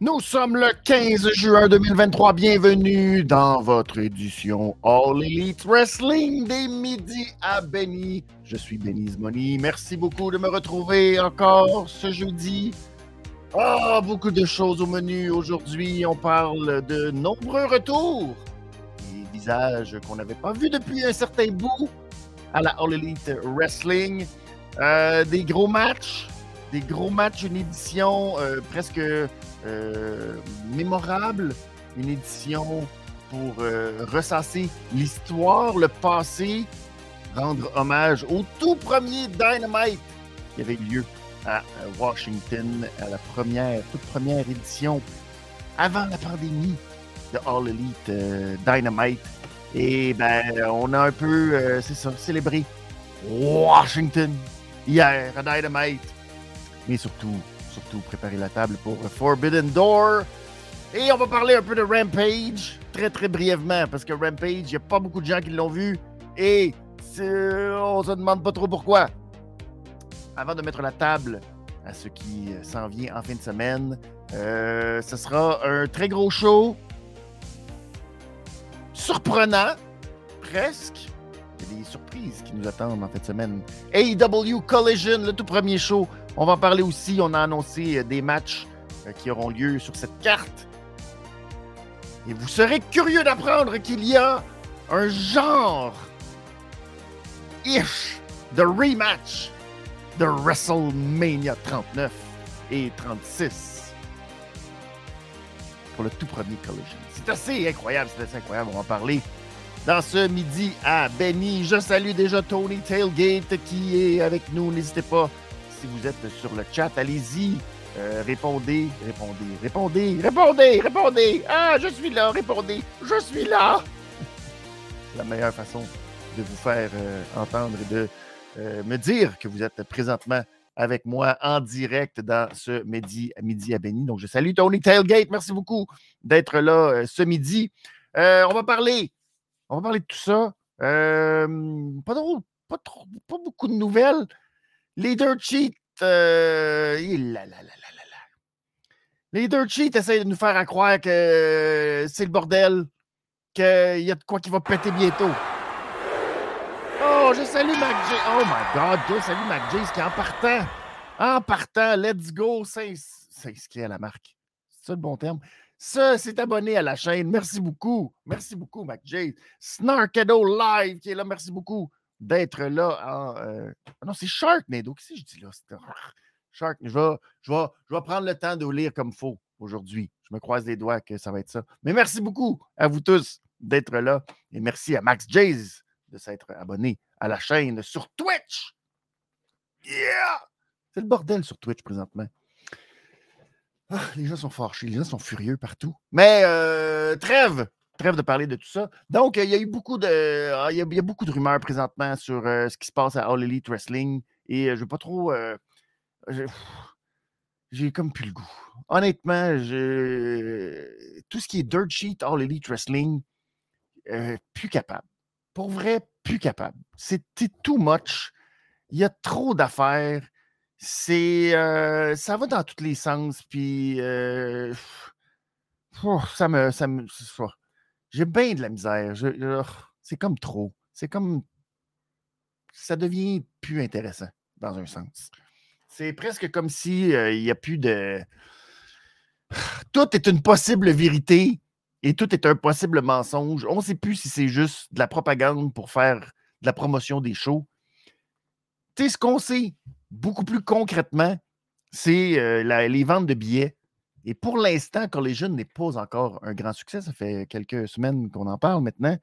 Nous sommes le 15 juin 2023. Bienvenue dans votre édition All Elite Wrestling des midis à Benny. Je suis Benny Money. Merci beaucoup de me retrouver encore ce jeudi. Ah, beaucoup de choses au menu aujourd'hui. On parle de nombreux retours. Des visages qu'on n'avait pas vus depuis un certain bout à la All Elite Wrestling. Euh, des gros matchs. Des gros matchs, une édition euh, presque euh, mémorable, une édition pour euh, ressasser l'histoire, le passé, rendre hommage au tout premier Dynamite qui avait lieu à Washington, à la première, toute première édition avant la pandémie de All Elite euh, Dynamite. Et ben, on a un peu, c'est ça, célébré Washington hier à Dynamite. Mais surtout, surtout préparer la table pour Forbidden Door. Et on va parler un peu de Rampage, très très brièvement, parce que Rampage, il n'y a pas beaucoup de gens qui l'ont vu. Et on se demande pas trop pourquoi. Avant de mettre la table à ce qui s'en vient en fin de semaine, euh, ce sera un très gros show. Surprenant, presque. Il y a des surprises qui nous attendent en fin de semaine. AEW Collision, le tout premier show on va en parler aussi. On a annoncé euh, des matchs euh, qui auront lieu sur cette carte. Et vous serez curieux d'apprendre qu'il y a un genre ish de rematch de WrestleMania 39 et 36 pour le tout premier Collision. C'est assez incroyable, c'est assez incroyable. On va en parler dans ce midi à Benny. Je salue déjà Tony Tailgate qui est avec nous. N'hésitez pas si vous êtes sur le chat, allez-y. Euh, répondez, répondez, répondez, répondez, répondez. Ah, je suis là, répondez, je suis là. la meilleure façon de vous faire euh, entendre et de euh, me dire que vous êtes présentement avec moi en direct dans ce midi, midi à Béni. Donc, je salue Tony Tailgate. Merci beaucoup d'être là ce midi. on va parler, on va parler de tout ça. pas, trop, pas, trop, pas beaucoup de nouvelles. Leader Cheat, euh, là, Cheat essaie de nous faire croire que c'est le bordel, qu'il y a de quoi qui va péter bientôt. Oh, je salue Mac Oh my God, je salue Mac Jace qui en partant, en partant, let's go, s'inscrit à la marque. C'est ça le bon terme? Ça, c'est abonné à la chaîne. Merci beaucoup. Merci beaucoup, Mac. Snarkado Live qui est là. Merci beaucoup d'être là. Euh, ah non, c'est Sharknado. Qu'est-ce que je dis là? Shark. Je vais, je, vais, je vais prendre le temps de lire comme faut aujourd'hui. Je me croise les doigts que ça va être ça. Mais merci beaucoup à vous tous d'être là. Et merci à Max Jays de s'être abonné à la chaîne sur Twitch. Yeah! C'est le bordel sur Twitch présentement. Ah, les gens sont fâchés, les gens sont furieux partout. Mais euh, trêve! Trêve de parler de tout ça. Donc, il y a eu beaucoup de, ah, il y a, beaucoup de rumeurs présentement sur euh, ce qui se passe à All Elite Wrestling et je euh, je veux pas trop. Euh, j'ai comme plus le goût. Honnêtement, tout ce qui est dirt sheet, All Elite Wrestling, plus capable. Pour vrai, plus capable. C'était too much. Il y a trop d'affaires. C'est, ça va dans tous les sens. Puis, ça me, ça me, j'ai bien de la misère. c'est comme trop. C'est comme. Ça devient plus intéressant, dans un sens. C'est presque comme si euh, n'y a plus de. Tout est une possible vérité et tout est un possible mensonge. On ne sait plus si c'est juste de la propagande pour faire de la promotion des shows. Tu sais, ce qu'on sait beaucoup plus concrètement, c'est euh, les ventes de billets et pour l'instant, Collision n'est pas encore un grand succès. Ça fait quelques semaines qu'on en parle maintenant.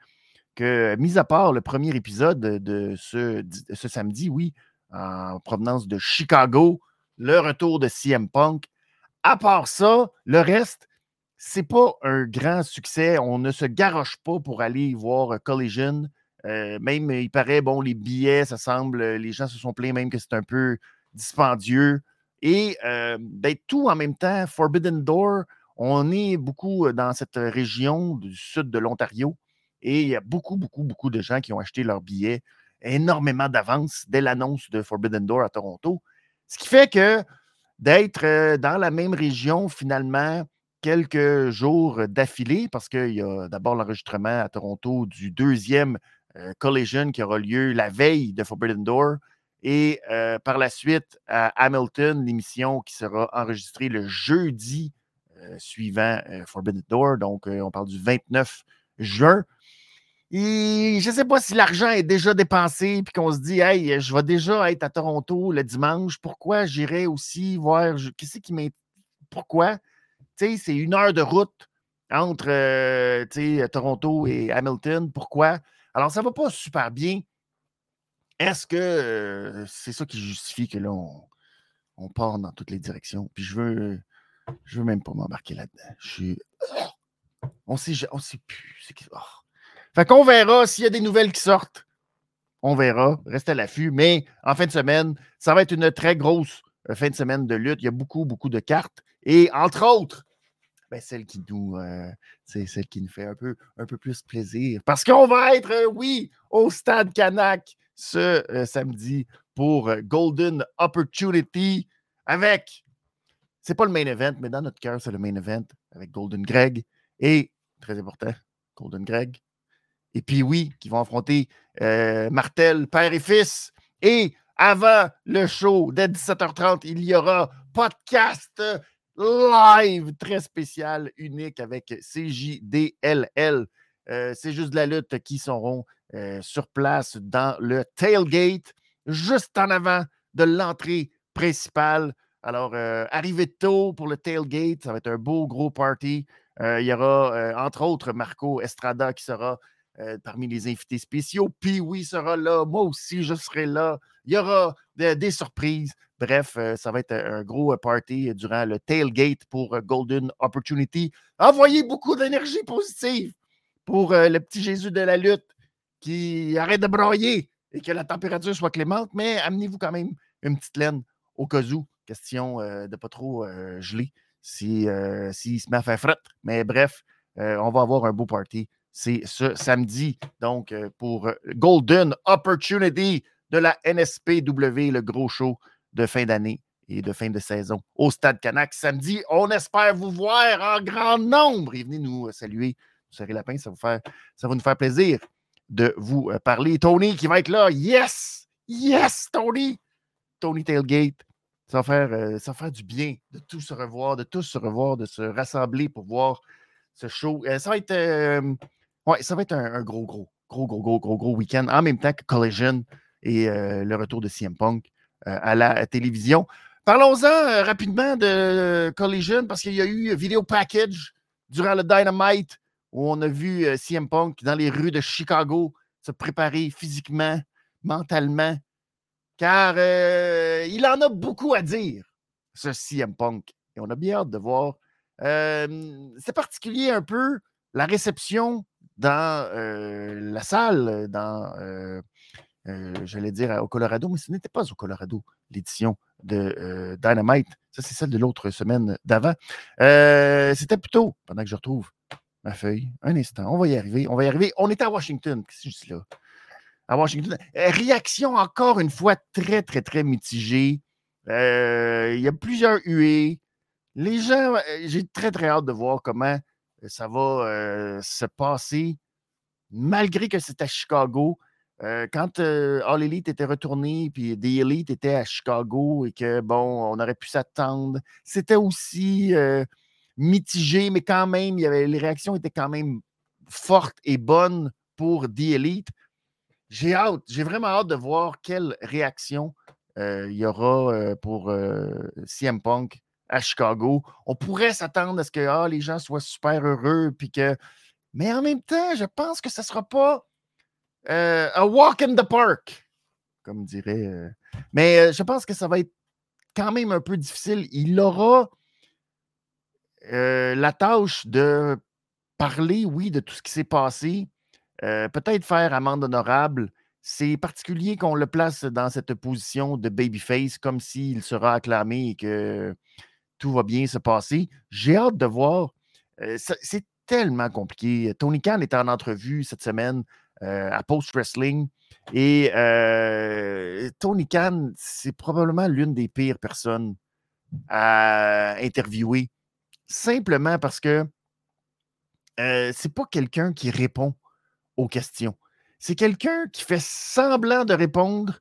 Que, mis à part le premier épisode de ce, samedi, oui, en provenance de Chicago, le retour de CM Punk, à part ça, le reste, c'est pas un grand succès. On ne se garoche pas pour aller voir Collision. Euh, même, il paraît, bon, les billets, ça semble, les gens se sont plaints même que c'est un peu dispendieux. Et euh, d'être tout en même temps, Forbidden Door, on est beaucoup dans cette région du sud de l'Ontario et il y a beaucoup, beaucoup, beaucoup de gens qui ont acheté leurs billets énormément d'avance dès l'annonce de Forbidden Door à Toronto. Ce qui fait que d'être dans la même région, finalement, quelques jours d'affilée parce qu'il y a d'abord l'enregistrement à Toronto du deuxième Collision qui aura lieu la veille de Forbidden Door. Et par la suite, à Hamilton, l'émission qui sera enregistrée le jeudi suivant Forbidden Door. Donc, on parle du 29 juin. Et je ne sais pas si l'argent est déjà dépensé puis qu'on se dit, hey, je vais déjà être à Toronto le dimanche. Pourquoi j'irai aussi voir. Qu'est-ce qui m'est. Pourquoi? Tu sais, c'est une heure de route entre Toronto et Hamilton. Pourquoi? Alors, ça ne va pas super bien. Est-ce que c'est ça qui justifie que là, on, part dans toutes les directions? Puis je veux, je veux même pas m'embarquer là-dedans. Je suis. On sait, on sait plus. Oh. Fait qu'on verra s'il y a des nouvelles qui sortent. On verra. Reste à l'affût. Mais en fin de semaine, ça va être une très grosse euh, fin de semaine de lutte. Il y a beaucoup, beaucoup de cartes. Et entre autres, ben, celle qui nous, euh, celle qui nous fait un peu, un peu plus plaisir. Parce qu'on va être, euh, oui, au Stade Canac ce samedi pour Golden Opportunity avec, c'est pas le main event, mais dans notre cœur, c'est le main event avec Golden Greg et, très important, Golden Greg. Et puis oui, qui vont affronter Martel, père et fils. Et avant le show, dès 17h30, il y aura podcast live très spécial, unique avec CJDLL. Euh, c'est juste de la lutte qui seront euh, sur place dans le tailgate, juste en avant de l'entrée principale. Alors, euh, arrivez tôt pour le tailgate, ça va être un beau gros party. il y aura, entre autres, Marco Estrada qui sera parmi les invités spéciaux. Puis oui, sera là. Moi aussi, je serai là. Il y aura des surprises. Bref, euh, ça va être un gros euh, party durant le tailgate pour euh, Golden Opportunity. Envoyez beaucoup d'énergie positive pour le petit Jésus de la lutte qui arrête de broyer et que la température soit clémente, mais amenez-vous quand même une petite laine au cas où. Question de ne pas trop geler s'il si, se met à faire fret. Mais bref, on va avoir un beau party. C'est ce samedi, donc, pour Golden Opportunity de la NSPW, le gros show de fin d'année et de fin de saison au Stade Canac samedi. On espère vous voir en grand nombre et venez nous saluer. Vous serez lapin, ça, va nous faire plaisir de vous euh, parler. Tony qui va être là. Yes! Yes, Tony! Tony Tailgate. Ça va, faire, euh, ça va faire du bien de tous se revoir, de tous se revoir, de se rassembler pour voir ce show. Euh, ça va être, ouais, ça va être un, gros, gros, gros, gros, gros, gros, gros week-end en même temps que Collision et le retour de CM Punk. Euh, à la télévision. Parlons-en euh, rapidement de Collision parce qu'il y a eu vidéo package durant le Dynamite où on a vu euh, CM Punk dans les rues de Chicago se préparer physiquement, mentalement, car il en a beaucoup à dire, ce CM Punk. Et on a bien hâte de voir. C'est particulier un peu la réception dans la salle, dans euh, j'allais dire au Colorado, mais ce n'était pas au Colorado, l'édition de euh, Dynamite. Ça, c'est celle de l'autre semaine d'avant. Euh, c'était plutôt, pendant que je retrouve ma feuille, un instant, on va y arriver, on va y arriver. On était à Washington, qu'est-ce que je là? À Washington. réaction encore une fois très, très, très mitigée. il y a plusieurs huées. Les gens, j'ai très, très hâte de voir comment ça va se passer, malgré que c'est à Chicago. Euh, quand euh, All Elite était retourné, puis The Elite était à Chicago et que, bon, on aurait pu s'attendre, c'était aussi euh, mitigé, mais quand même, y avait, les réactions étaient quand même fortes et bonnes pour The Elite. J'ai hâte, j'ai vraiment hâte de voir quelle réaction il y aura pour CM Punk à Chicago. On pourrait s'attendre à ce que ah, les gens soient super heureux, puis que. Mais en même temps, je pense que ce ne sera pas euh, a walk in the park, comme dirait. Euh. Mais euh, je pense que ça va être quand même un peu difficile. Il aura la tâche de parler, oui, de tout ce qui s'est passé. Peut-être faire amende honorable. C'est particulier qu'on le place dans cette position de babyface, comme s'il sera acclamé et que tout va bien se passer. J'ai hâte de voir. c'est tellement compliqué. Tony Khan était en entrevue cette semaine euh, à Post Wrestling. Et euh, Tony Khan, c'est probablement l'une des pires personnes à interviewer simplement parce que euh, c'est pas quelqu'un qui répond aux questions. C'est quelqu'un qui fait semblant de répondre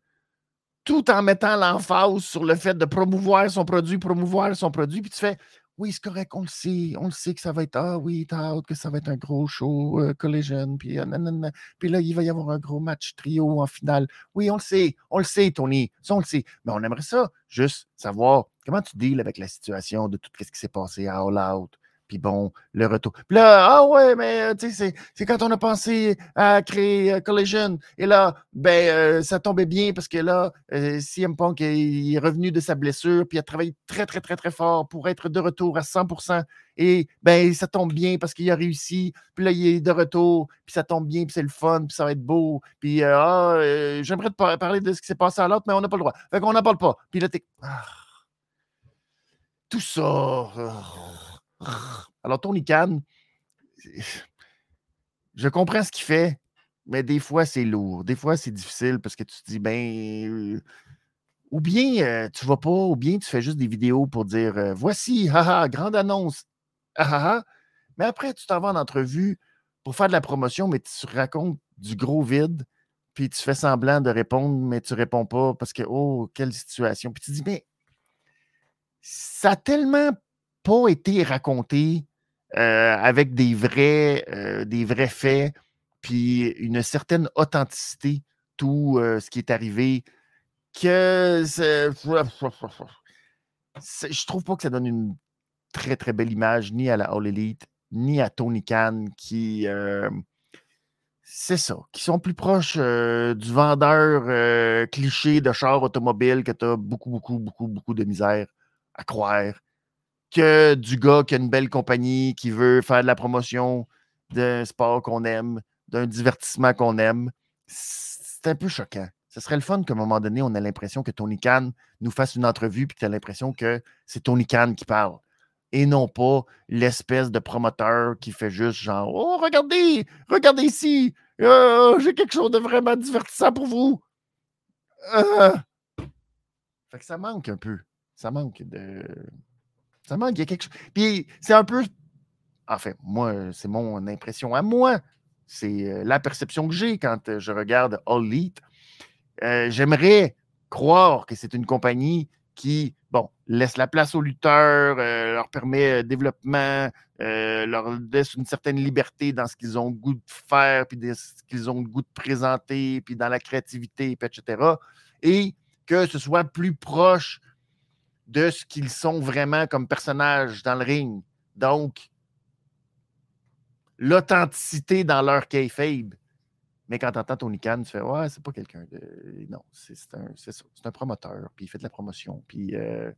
tout en mettant l'emphase sur le fait de promouvoir son produit, promouvoir son produit, puis tu fais oui, c'est correct, on le sait, on le sait que ça va être ah oui, t'as que ça va être un gros show euh, collision, puis, euh, puis là, il va y avoir un gros match trio en finale. Oui, on le sait, on le sait, Tony, ça on le sait. Mais on aimerait ça, juste savoir comment tu deals avec la situation de tout ce qui s'est passé à All Out, puis bon, le retour. Puis là, ah ouais, mais euh, tu sais, c'est quand on a pensé à créer euh, Collision. Et là, ben, euh, ça tombait bien parce que là, CM Punk est revenu de sa blessure, puis il a travaillé très, très, très, très fort pour être de retour à 100%. Et ben, ça tombe bien parce qu'il a réussi. Puis là, il est de retour, puis ça tombe bien, puis c'est le fun, puis ça va être beau. Puis, ah, j'aimerais te parler de ce qui s'est passé à l'autre, mais on n'a pas le droit. Fait qu'on n'en parle pas. Puis là, t'es. Ah. tout ça. Alors, Tony Khan, je comprends ce qu'il fait, mais des fois, c'est lourd. Des fois, c'est difficile parce que tu te dis, ben, euh, ou bien euh, tu vas pas, ou bien tu fais juste des vidéos pour dire, euh, voici, haha, grande annonce, haha. Mais après, tu t'en vas en entrevue pour faire de la promotion, mais tu racontes du gros vide, puis tu fais semblant de répondre, mais tu réponds pas parce que, oh, quelle situation. Puis tu dis, mais ça a tellement pas été raconté euh, avec des vrais, euh, des vrais faits, puis une certaine authenticité, tout euh, ce qui est arrivé, que je trouve pas que ça donne une très, très belle image ni à la All Elite, ni à Tony Khan, qui. c'est ça, qui sont plus proches du vendeur cliché de char automobile que tu as beaucoup, beaucoup, beaucoup, beaucoup de misère à croire que du gars qui a une belle compagnie, qui veut faire de la promotion d'un sport qu'on aime, d'un divertissement qu'on aime. C'est un peu choquant. Ce serait le fun qu'à un moment donné, on ait l'impression que Tony Khan nous fasse une entrevue puis tu as l'impression que c'est Tony Khan qui parle. Et non pas l'espèce de promoteur qui fait juste genre Oh, regardez, regardez ici, euh, j'ai quelque chose de vraiment divertissant pour vous. Euh. Fait que ça manque un peu. Ça manque de. Ça manque, il y a quelque chose. Puis c'est un peu. Enfin, moi, c'est mon impression à moi. C'est euh, la perception que j'ai quand euh, je regarde All Elite. Euh, j'aimerais croire que c'est une compagnie qui, bon, laisse la place aux lutteurs, leur permet développement, leur laisse une certaine liberté dans ce qu'ils ont le goût de faire, puis ce qu'ils ont le goût de présenter, puis dans la créativité, etc. Et que ce soit plus proche de ce qu'ils sont vraiment comme personnages dans le ring. Donc, l'authenticité dans leur kayfabe. Mais quand tu entends Tony Khan, tu fais Ouais, c'est pas quelqu'un de. Non, c'est un, un, promoteur, puis il fait de la promotion, puis euh,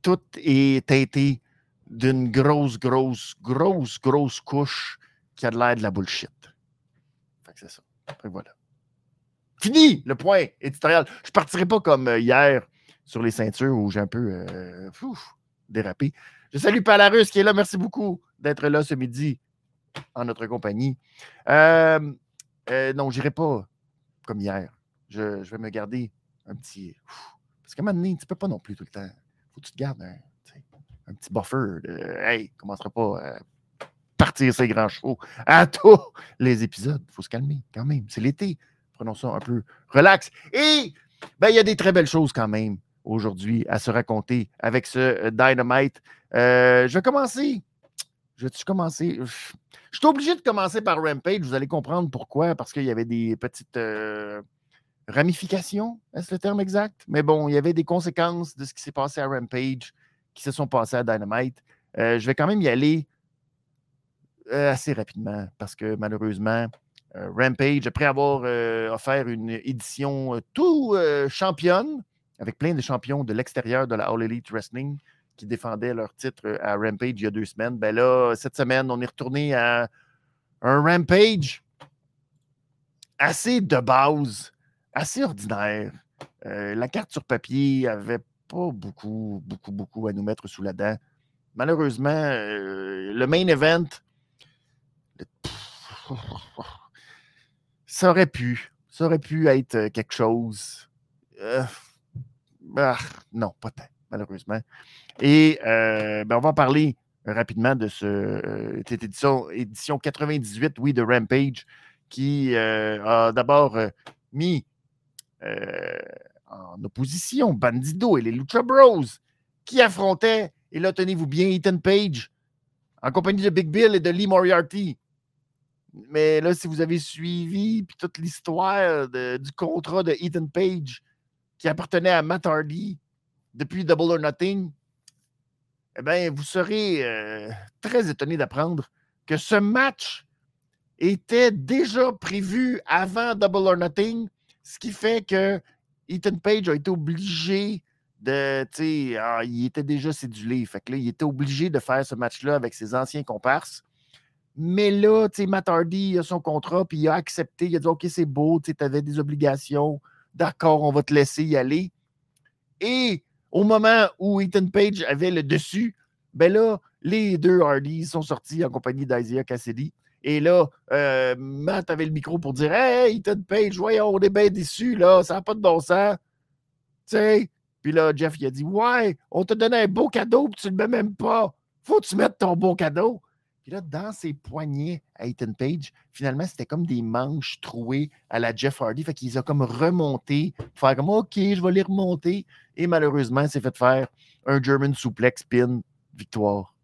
tout est teinté d'une grosse, grosse, grosse, grosse couche qui a de l'air de la bullshit. Fait que c'est ça. Voilà. Fini le point éditorial. Je ne partirai pas comme euh, hier sur les ceintures où j'ai un peu euh, dérapé. Je salue Palarus qui est là. Merci beaucoup d'être là ce midi en notre compagnie. Euh, non, je n'irai pas comme hier. Je, vais me garder un petit. parce qu'à un moment donné, tu ne peux pas non plus tout le temps. faut que tu te gardes un, petit buffer. De, hey, commencera pas à partir ces grands chevaux à tous les épisodes. Il faut se calmer quand même. C'est l'été prenons ça un peu relax. Et ben, il y a des très belles choses quand même aujourd'hui à se raconter avec ce euh, Dynamite. Euh, je vais commencer. Je vais-tu commencer? Je suis obligé de commencer par Rampage. Vous allez comprendre pourquoi. Parce qu'il y avait des petites euh, ramifications, est-ce le terme exact? Mais bon, il y avait des conséquences de ce qui s'est passé à Rampage qui se sont passées à Dynamite. je vais quand même y aller assez rapidement parce que malheureusement, Rampage, après avoir euh, offert une édition euh, tout championne, avec plein de champions de l'extérieur de la All Elite Wrestling qui défendaient leur titre à Rampage il y a deux semaines, ben là, cette semaine, on est retourné à un Rampage assez de base, assez ordinaire. la carte sur papier avait pas beaucoup, beaucoup, beaucoup à nous mettre sous la dent. Malheureusement, le main event, ça aurait pu. Ça aurait pu être quelque chose. ah, non, pas tant. malheureusement. Et ben, on va parler rapidement de ce, cette édition, édition 98, oui, de Rampage, qui a d'abord mis en opposition Bandido et les Lucha Bros, qui affrontaient, et là, tenez-vous bien, Ethan Page, en compagnie de Big Bill et de Lee Moriarty. Mais là, si vous avez suivi toute l'histoire du contrat de Ethan Page qui appartenait à Matt Hardy depuis Double or Nothing, eh bien, vous serez euh, très étonné d'apprendre que ce match était déjà prévu avant Double or Nothing, ce qui fait que Ethan Page a été obligé de, ah, il était déjà cédulé. Fait que là, il était obligé de faire ce match-là avec ses anciens comparses. Mais là, tu sais, Matt Hardy a son contrat, puis il a accepté. Il a dit OK, c'est beau, tu avais des obligations. D'accord, on va te laisser y aller. Et au moment où Ethan Page avait le dessus, ben là, les deux Hardy sont sortis en compagnie d'Isaiah Cassidy. Et là, euh, Matt avait le micro pour dire Hey, Ethan Page, voyons, on est bien déçus, là, ça n'a pas de bon sens. Tu sais, puis là, Jeff, il a dit Ouais, on t'a donné un beau cadeau, puis tu le mets même pas. Faut que tu mettes ton beau cadeau. Puis là, dans ses poignets à Ethan Page, finalement, c'était comme des manches trouées à la Jeff Hardy. Fait qu'ils ont comme remonté, pour faire comme OK, je vais les remonter. Et malheureusement, c'est fait faire un German suplex pin victoire.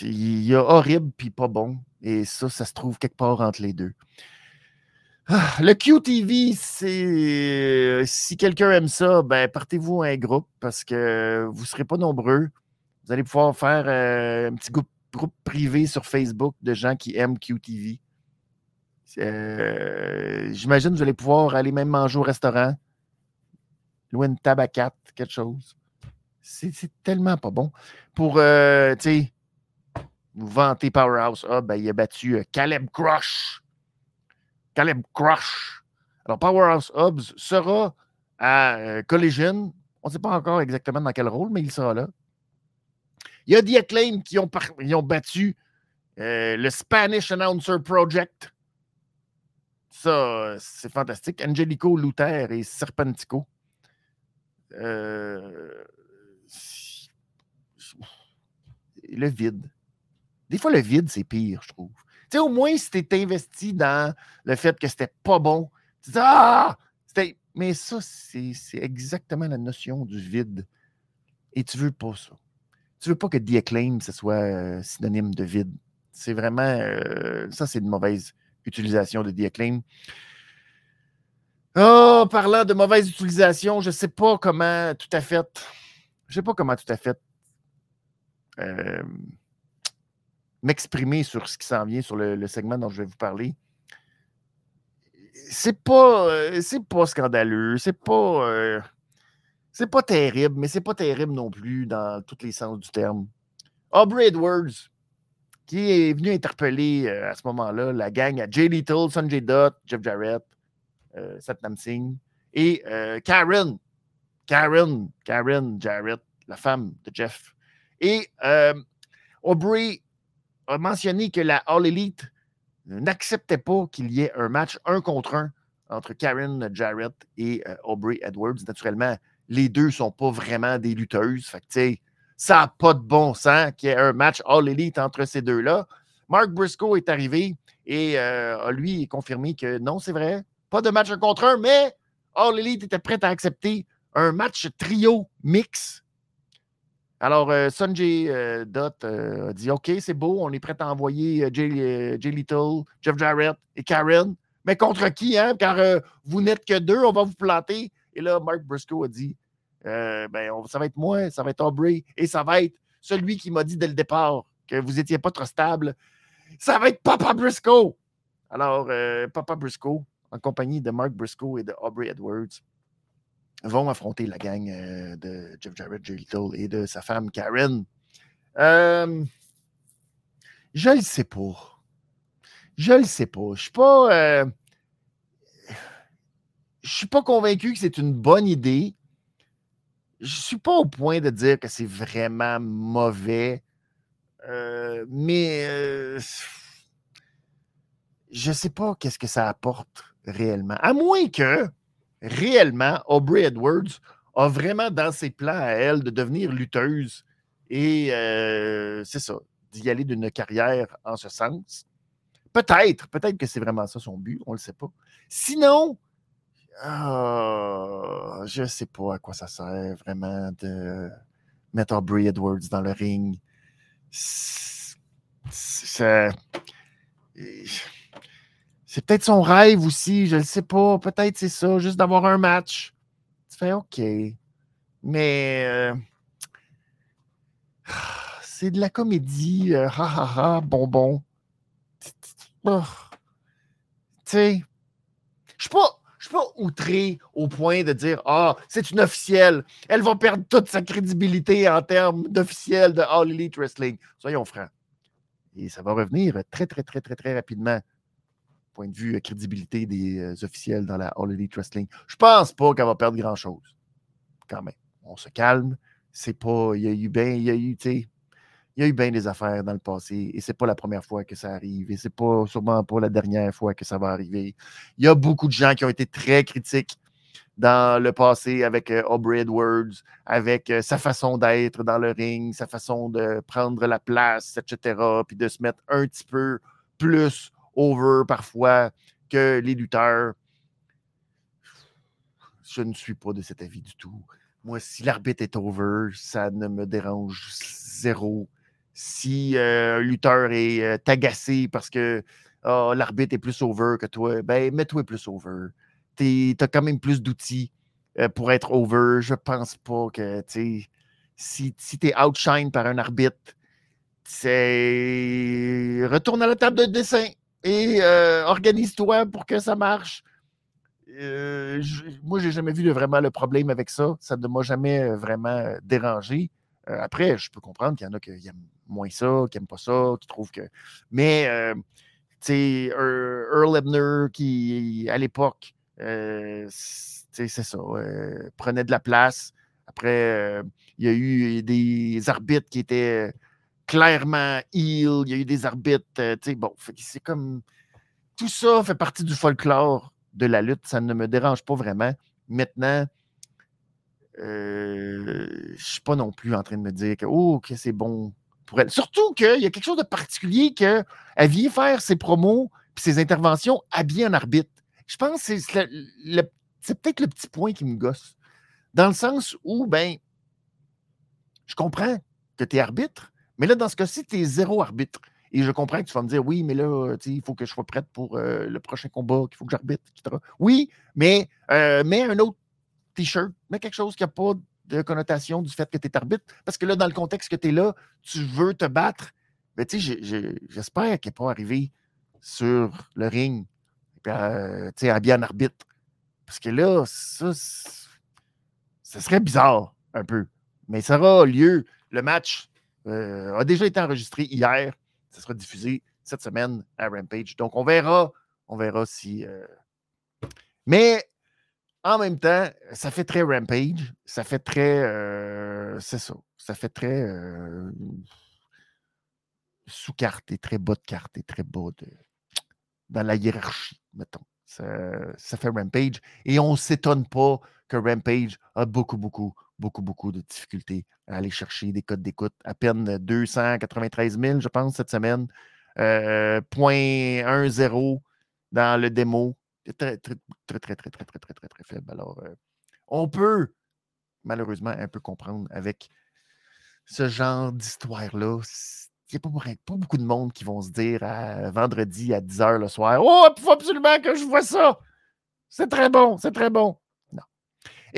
Il y a horrible puis pas bon. Et ça, ça se trouve quelque part entre les deux. Ah, le QTV, c'est. Si quelqu'un aime ça, ben, partez-vous un groupe parce que vous ne serez pas nombreux. Vous allez pouvoir faire euh, un petit groupe, privé sur Facebook de gens qui aiment QTV. Euh, j'imagine que vous allez pouvoir aller même manger au restaurant, louer une table à quatre, quelque chose. C'est tellement pas bon. Pour, euh, vous vantez Powerhouse ah, ben, il a battu Caleb Crush. Caleb Crush. Alors, Powerhouse Hobbs sera à euh, Collision. On ne sait pas encore exactement dans quel rôle, mais il sera là. Il y a The Acclaim qui ont, battu euh, le Spanish Announcer Project. Ça, c'est fantastique. Angelico, Luther et Serpentico. le vide. Des fois, le vide, c'est pire, je trouve. Tu sais, au moins, si tu es investi dans le fait que c'était pas bon, tu dis Ah! Mais ça, c'est exactement la notion du vide. Et tu veux pas ça. Tu veux pas que The Acclaim, ce soit euh, synonyme de vide. C'est vraiment. Euh, ça, c'est une mauvaise utilisation de The Acclaim. Oh, parlant de mauvaise utilisation, je ne sais pas comment tout à fait. Je sais pas comment tout à fait. Euh, m'exprimer sur ce qui s'en vient, sur le, segment dont je vais vous parler. C'est pas, euh, c'est pas scandaleux, c'est pas, euh, c'est pas terrible, mais c'est pas terrible non plus dans tous les sens du terme. Aubrey Edwards, qui est venu interpeller euh, à ce moment-là la gang à Jay Little, Sanjay Dutt, Jeff Jarrett, Satnam Singh et Karen, Karen, Karen Jarrett, la femme de Jeff. Et Aubrey a mentionné que la All Elite n'acceptait pas qu'il y ait un match un contre un entre Karen Jarrett et euh, Aubrey Edwards. Naturellement, les deux ne sont pas vraiment des lutteuses. Fait ça n'a pas de bon sens qu'il y ait un match All Elite entre ces deux-là. Mark Briscoe est arrivé et euh, a lui confirmé que non, c'est vrai, pas de match un contre un, mais All Elite était prêt à accepter un match trio mix alors, euh, Sanjay euh, Dutt euh, a dit OK, c'est beau, on est prêt à envoyer Jay, Little, Jeff Jarrett et Karen. Mais contre qui, hein? Car vous n'êtes que deux, on va vous planter. Et là, Mark Briscoe a dit ben, ça va être moi, ça va être Aubrey, et ça va être celui qui m'a dit dès le départ que vous n'étiez pas trop stable. Ça va être Papa Briscoe. Alors, Papa Briscoe, en compagnie de Mark Briscoe et de Aubrey Edwards, vont affronter la gang euh, de Jeff Jarrett, Jay Little et de sa femme Karen. Euh, je ne sais pas. Je ne sais pas. Je suis pas. Euh, je suis pas convaincu que c'est une bonne idée. Je suis pas au point de dire que c'est vraiment mauvais. mais je sais pas qu'est-ce que ça apporte réellement. À moins que, réellement, Aubrey Edwards a vraiment dans ses plans à elle de devenir lutteuse et euh, c'est ça, d'y aller d'une carrière en ce sens. Peut-être, peut-être que c'est vraiment ça son but, on ne le sait pas. Sinon, ah, je ne sais pas à quoi ça sert vraiment de mettre Aubrey Edwards dans le ring. C'est peut-être son rêve aussi, je ne sais pas. Peut-être c'est ça, juste d'avoir un match. Tu fais OK. Mais euh, c'est de la comédie. Euh, ha ha ha, bonbon. Oh. Tu sais, je suis pas je suis pas outré au point de dire Ah, c'est une officielle. Elle va perdre toute sa crédibilité en termes d'officielle de All Elite Wrestling. Soyons francs. Et ça va revenir très, très, très, très, très rapidement. Point de vue euh, crédibilité des euh, officiels dans la All Wrestling. Je pense pas qu'elle va perdre grand-chose. Quand même. On se calme. C'est pas. Il y a eu bien. Il y a eu, tu il y a eu bien des affaires dans le passé et c'est pas la première fois que ça arrive et c'est pas sûrement pas la dernière fois que ça va arriver. Il y a beaucoup de gens qui ont été très critiques dans le passé avec euh, Aubrey Edwards, avec sa façon d'être dans le ring, sa façon de prendre la place, etc., puis de se mettre un petit peu plus over parfois que les lutteurs. Je ne suis pas de cet avis du tout. Moi, si l'arbitre est over, ça ne me dérange zéro si euh, un lutteur est euh, agacé parce que oh, l'arbitre est plus over que toi, ben mets-toi plus over. Tu as quand même plus d'outils euh, pour être over. Je pense pas que si, si tu es outshine par un arbitre, c'est retourne à la table de dessin et organise-toi pour que ça marche. Je, moi, j'ai jamais vu vraiment le problème avec ça. Ça ne m'a jamais vraiment dérangé. après, je peux comprendre qu'il y en a qui aiment moins ça, qui n'aiment pas ça, qui trouvent que. Mais, euh, tu sais, Earl Ebner, qui, à l'époque, euh, c'est ça, euh, prenait de la place. Après, il y a eu des arbitres qui étaient clairement il y a eu des arbitres, tu sais, bon, c'est comme. Tout ça fait partie du folklore de la lutte, ça ne me dérange pas vraiment. Maintenant, je ne suis pas non plus en train de me dire que, oh, que c'est bon Surtout qu'il y a quelque chose de particulier qu'elle vient faire ses promos et ses interventions habillées en arbitre. Je pense que c'est peut-être le petit point qui me gosse. Dans le sens où, ben, je comprends que tu es arbitre, mais là, dans ce cas-ci, tu es zéro arbitre. Et je comprends que tu vas me dire, oui, mais là, il faut que je sois prête pour euh, le prochain combat, qu'il faut que j'arbitre, etc. Oui, mais euh, mets un autre t-shirt, mets quelque chose qui n'a pas de connotation du fait que tu es arbitre. Parce que là, dans le contexte que tu es là, tu veux te battre. Mais tu sais, j'espère qu'elle n'est pas arrivé sur le ring, euh, tu sais, habillé en arbitre. Parce que là, ça, ça serait bizarre un peu. Mais ça aura lieu. Le match euh, a déjà été enregistré hier. Ça sera diffusé cette semaine à Rampage. Donc, on verra. On verra si. Euh, mais en même temps, ça fait très Rampage. Ça fait très. Euh, c'est ça. Ça fait très. Euh, sous carte et très bas de carte et très bas de, dans la hiérarchie, mettons. Ça, fait Rampage. Et on ne s'étonne pas que Rampage a beaucoup, beaucoup, beaucoup, beaucoup de difficultés à aller chercher des codes d'écoute. À peine 293 000, je pense, cette semaine. Euh, 0.10 dans le démo très, très, très, très, très, très, très, très, très, très faible. Alors, on peut malheureusement un peu comprendre avec ce genre d'histoire-là. Il n'y a pas, pas, beaucoup de monde qui vont se dire à vendredi à 10h le soir Oh, il faut absolument que je vois ça. C'est très bon, c'est très bon.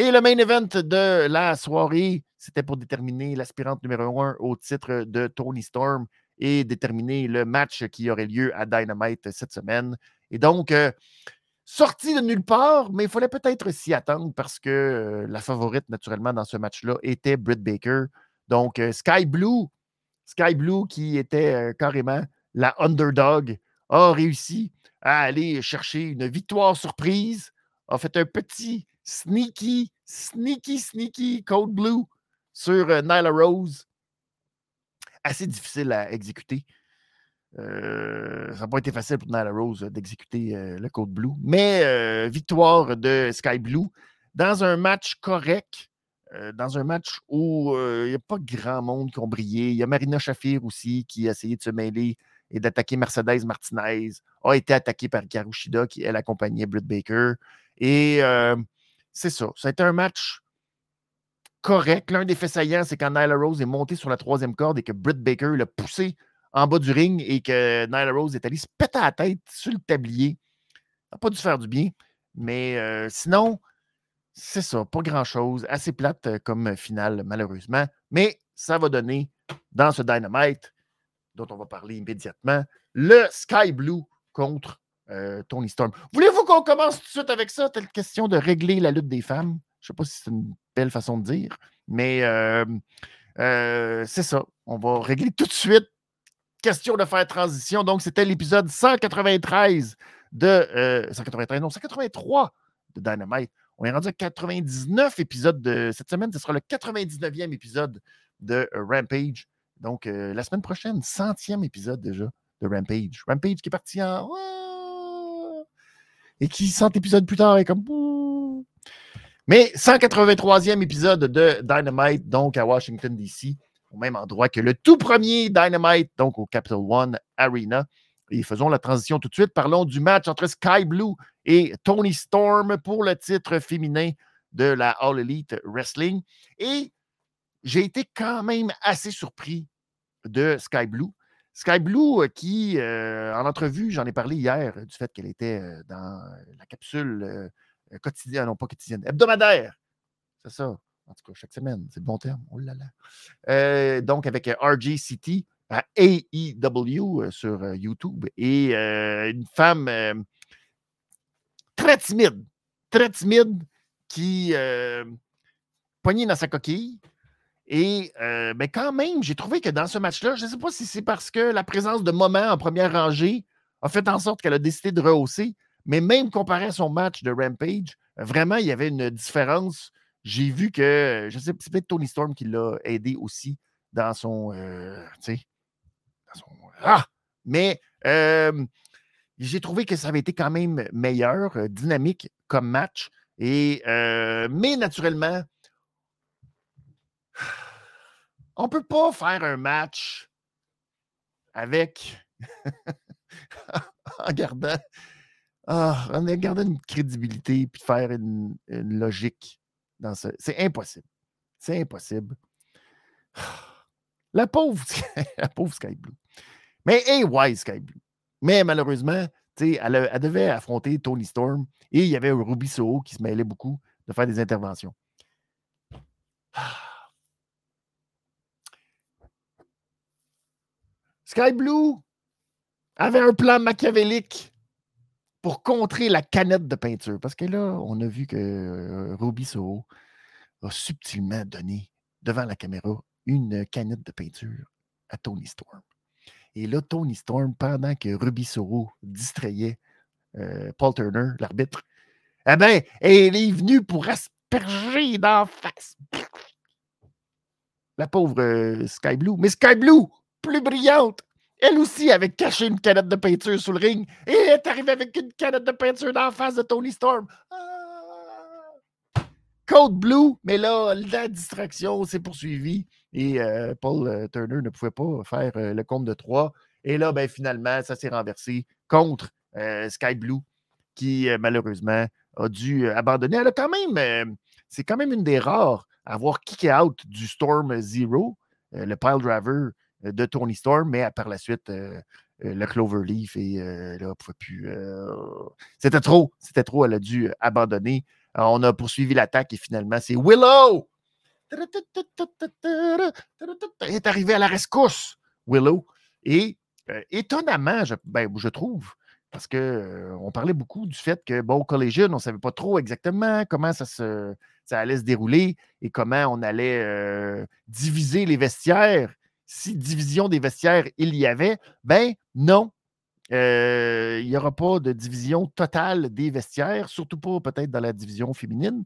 Et le main event de la soirée, c'était pour déterminer l'aspirante numéro 1 au titre de Tony Storm et déterminer le match qui aurait lieu à Dynamite cette semaine. Et donc, sorti de nulle part, mais il fallait peut-être s'y attendre parce que euh, la favorite, naturellement, dans ce match-là était Britt Baker. Donc, euh, Sky Blue, Sky Blue, qui était euh, carrément la underdog, a réussi à aller chercher une victoire surprise, a fait un petit sneaky, sneaky, sneaky code blue sur Nyla Rose. Assez difficile à exécuter. ça n'a pas été facile pour Nyla Rose d'exécuter le code blue. Mais victoire de Sky Blue dans un match correct, dans un match où il n'y a pas grand monde qui ont brillé. Il y a Marina Shafir aussi qui a essayé de se mêler et d'attaquer Mercedes Martinez, a été attaquée par Karushida qui, elle, accompagnait Britt Baker. Et c'est ça. Ça a été un match correct. L'un des faits saillants, c'est quand Nyla Rose est montée sur la troisième corde et que Britt Baker l'a poussé en bas du ring et que Nyla Rose est allée se péter la tête sur le tablier. Ça n'a pas dû faire du bien. Mais sinon, c'est ça, pas grand-chose. Assez plate comme finale, malheureusement. Mais ça va donner, dans ce Dynamite, dont on va parler immédiatement, le Sky Blue contre Tony Storm. Voulez-vous qu'on commence tout de suite avec ça? Telle question de régler la lutte des femmes. Je ne sais pas si c'est une belle façon de dire, mais c'est ça. On va régler tout de suite. Question de faire transition. Donc, c'était l'épisode 193 de. 193, non, 183 de Dynamite. On est rendu à 99 épisodes de cette semaine. Ce sera le 99e épisode de Rampage. Donc, la semaine prochaine, centième épisode déjà de Rampage. Rampage qui est parti en. Et qui, 100 épisodes plus tard, est comme. Mais 183e épisode de Dynamite, donc à Washington, D.C., au même endroit que le tout premier Dynamite, donc au Capital One Arena. Et faisons la transition tout de suite. Parlons du match entre Sky Blue et Tony Storm pour le titre féminin de la All Elite Wrestling. Et j'ai été quand même assez surpris de Sky Blue. Sky Blue, euh, qui, euh, en entrevue, j'en ai parlé hier, du fait qu'elle était euh, dans la capsule quotidienne, non pas quotidienne, hebdomadaire. C'est ça. En tout cas, chaque semaine, c'est le bon terme. Oh là là. donc, avec RJCT à AEW sur YouTube et une femme très timide, très timide qui poignée dans sa coquille, et euh, ben, quand même, j'ai trouvé que dans ce match-là, je ne sais pas si c'est parce que la présence de Moment en première rangée a fait en sorte qu'elle a décidé de rehausser, mais même comparé à son match de Rampage, vraiment, il y avait une différence. J'ai vu que, je sais, c'est peut-être Tony Storm qui l'a aidé aussi dans son. Euh, tu sais. Ah! Mais euh, j'ai trouvé que ça avait été quand même meilleur, dynamique comme match. Et, mais naturellement, on ne peut pas faire un match avec. en gardant. Ah, en gardant une crédibilité puis faire une, logique dans ce. C'est impossible. C'est impossible. La pauvre, la Sky Blue. Mais hey, why Sky Blue? Mais malheureusement, elle, elle, devait affronter Tony Storm et il y avait Ruby Soho qui se mêlait beaucoup de faire des interventions. Ah. Sky Blue avait un plan machiavélique pour contrer la canette de peinture. Parce que là, on a vu que euh, Ruby Soho a subtilement donné devant la caméra une canette de peinture à Tony Storm. Et là, Tony Storm, pendant que Ruby Soho distrayait euh, Paul Turner, l'arbitre, eh bien, elle est venue pour asperger d'en face. La pauvre euh, Sky Blue. Mais Sky Blue, plus brillante. Elle aussi avait caché une canette de peinture sous le ring et elle est arrivée avec une canette de peinture dans la face de Tony Storm. Ah! Code Blue, mais là, la distraction s'est poursuivie et euh, Paul euh, Turner ne pouvait pas faire euh, le compte de trois. Et là, ben, finalement, ça s'est renversé contre Sky Blue qui, malheureusement, a dû abandonner. Elle a quand même, c'est quand même une des rares à avoir kické out du Storm Zero, le pile driver de Tony Storm, mais par la suite, euh, euh, le Cloverleaf et là, pouvait plus. c'était trop, c'était trop, elle a dû abandonner. on a poursuivi l'attaque et finalement, c'est Willow! Elle est arrivée à la rescousse, Willow. Et étonnamment, je, ben, je trouve, parce qu'on parlait beaucoup du fait que, bon, Collision, on ne savait pas trop exactement comment ça, se, ça allait se dérouler et comment on allait diviser les vestiaires si division des vestiaires il y avait, ben non. Euh, il n'y aura pas de division totale des vestiaires, surtout pas peut-être dans la division féminine.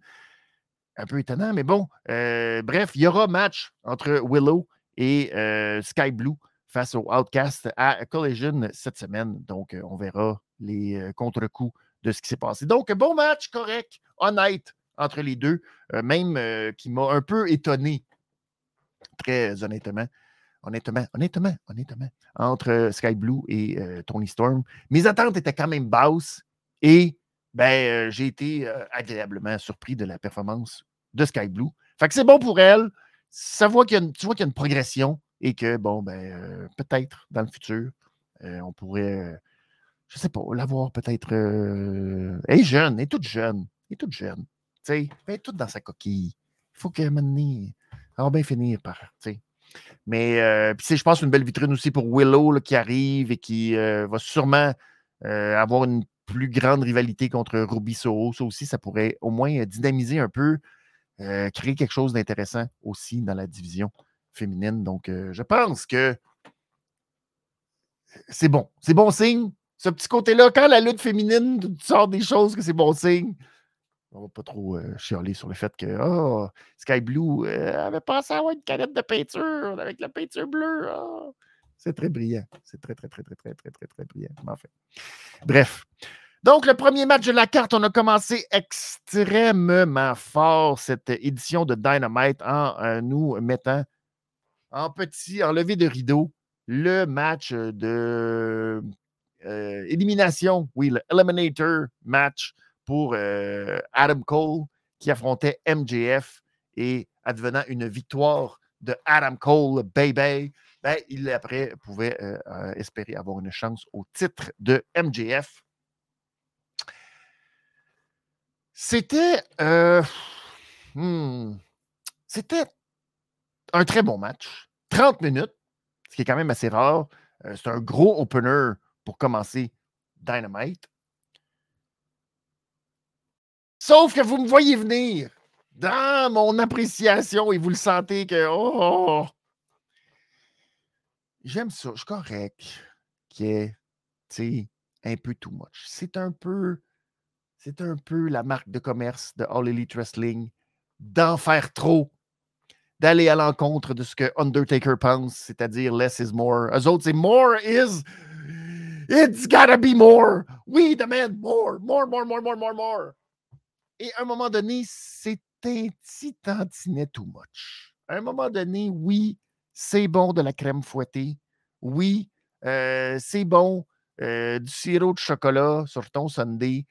Un peu étonnant, mais bon. Euh, bref, il y aura match entre Willow et euh, Sky Blue face au Outcast à Collision cette semaine. Donc, on verra les contre-coups de ce qui s'est passé. Donc, bon match, correct, honnête entre les deux, même qui m'a un peu étonné, très honnêtement. Honnêtement, honnêtement, honnêtement, entre Sky Blue et Tony Storm. Mes attentes étaient quand même basses et ben, j'ai été agréablement surpris de la performance de Sky Blue. Fait que c'est bon pour elle. Ça voit qu'il tu vois qu'il y a une progression et que, bon, ben, peut-être dans le futur, on pourrait, je sais pas, l'avoir peut-être. elle est jeune, elle est toute jeune. Elle est toute jeune. Elle toute dans sa coquille. Il faut qu'elle elle va bien finir par, tu. Mais puis je pense une belle vitrine aussi pour Willow qui arrive et qui va sûrement avoir une plus grande rivalité contre Ruby Soho. Ça aussi, ça pourrait au moins dynamiser un peu, créer quelque chose d'intéressant aussi dans la division féminine. Donc, je pense que c'est bon. C'est bon signe. Ce petit côté-là, quand la lutte féminine sort des choses que c'est bon signe, on va pas trop chialer sur le fait que oh, Sky Blue avait pensé avoir une canette de peinture avec la peinture bleue. Oh. C'est très brillant. C'est très, très, très, très, très, très, très, très brillant. Enfin. Bref. Donc, le premier match de la carte, on a commencé extrêmement fort cette édition de Dynamite en nous mettant en petit, en levé de rideau, le match de élimination, oui, le Eliminator match pour Adam Cole qui affrontait MJF et advenant une victoire de Adam Cole, baby, ben, il après pouvait espérer avoir une chance au titre de MJF. C'était. Hmm, c'était un très bon match. 30 minutes, ce qui est quand même assez rare. c'est un gros opener pour commencer Dynamite. Sauf que vous me voyez venir dans mon appréciation et vous le sentez que oh, j'aime ça, je suis correct, qui est un peu too much. C'est un peu c'est un peu la marque de commerce de All Elite Wrestling d'en faire trop, d'aller à l'encontre de ce que Undertaker pense, c'est-à-dire less is more. Eux autres, c'est more is It's gotta be more. We demand more, more, more, more, more, more, more. Et à un moment donné, c'est un petit tantinet too much. À un moment donné, oui, c'est bon de la crème fouettée. Oui, euh, c'est bon euh, du sirop de chocolat sur ton sundae.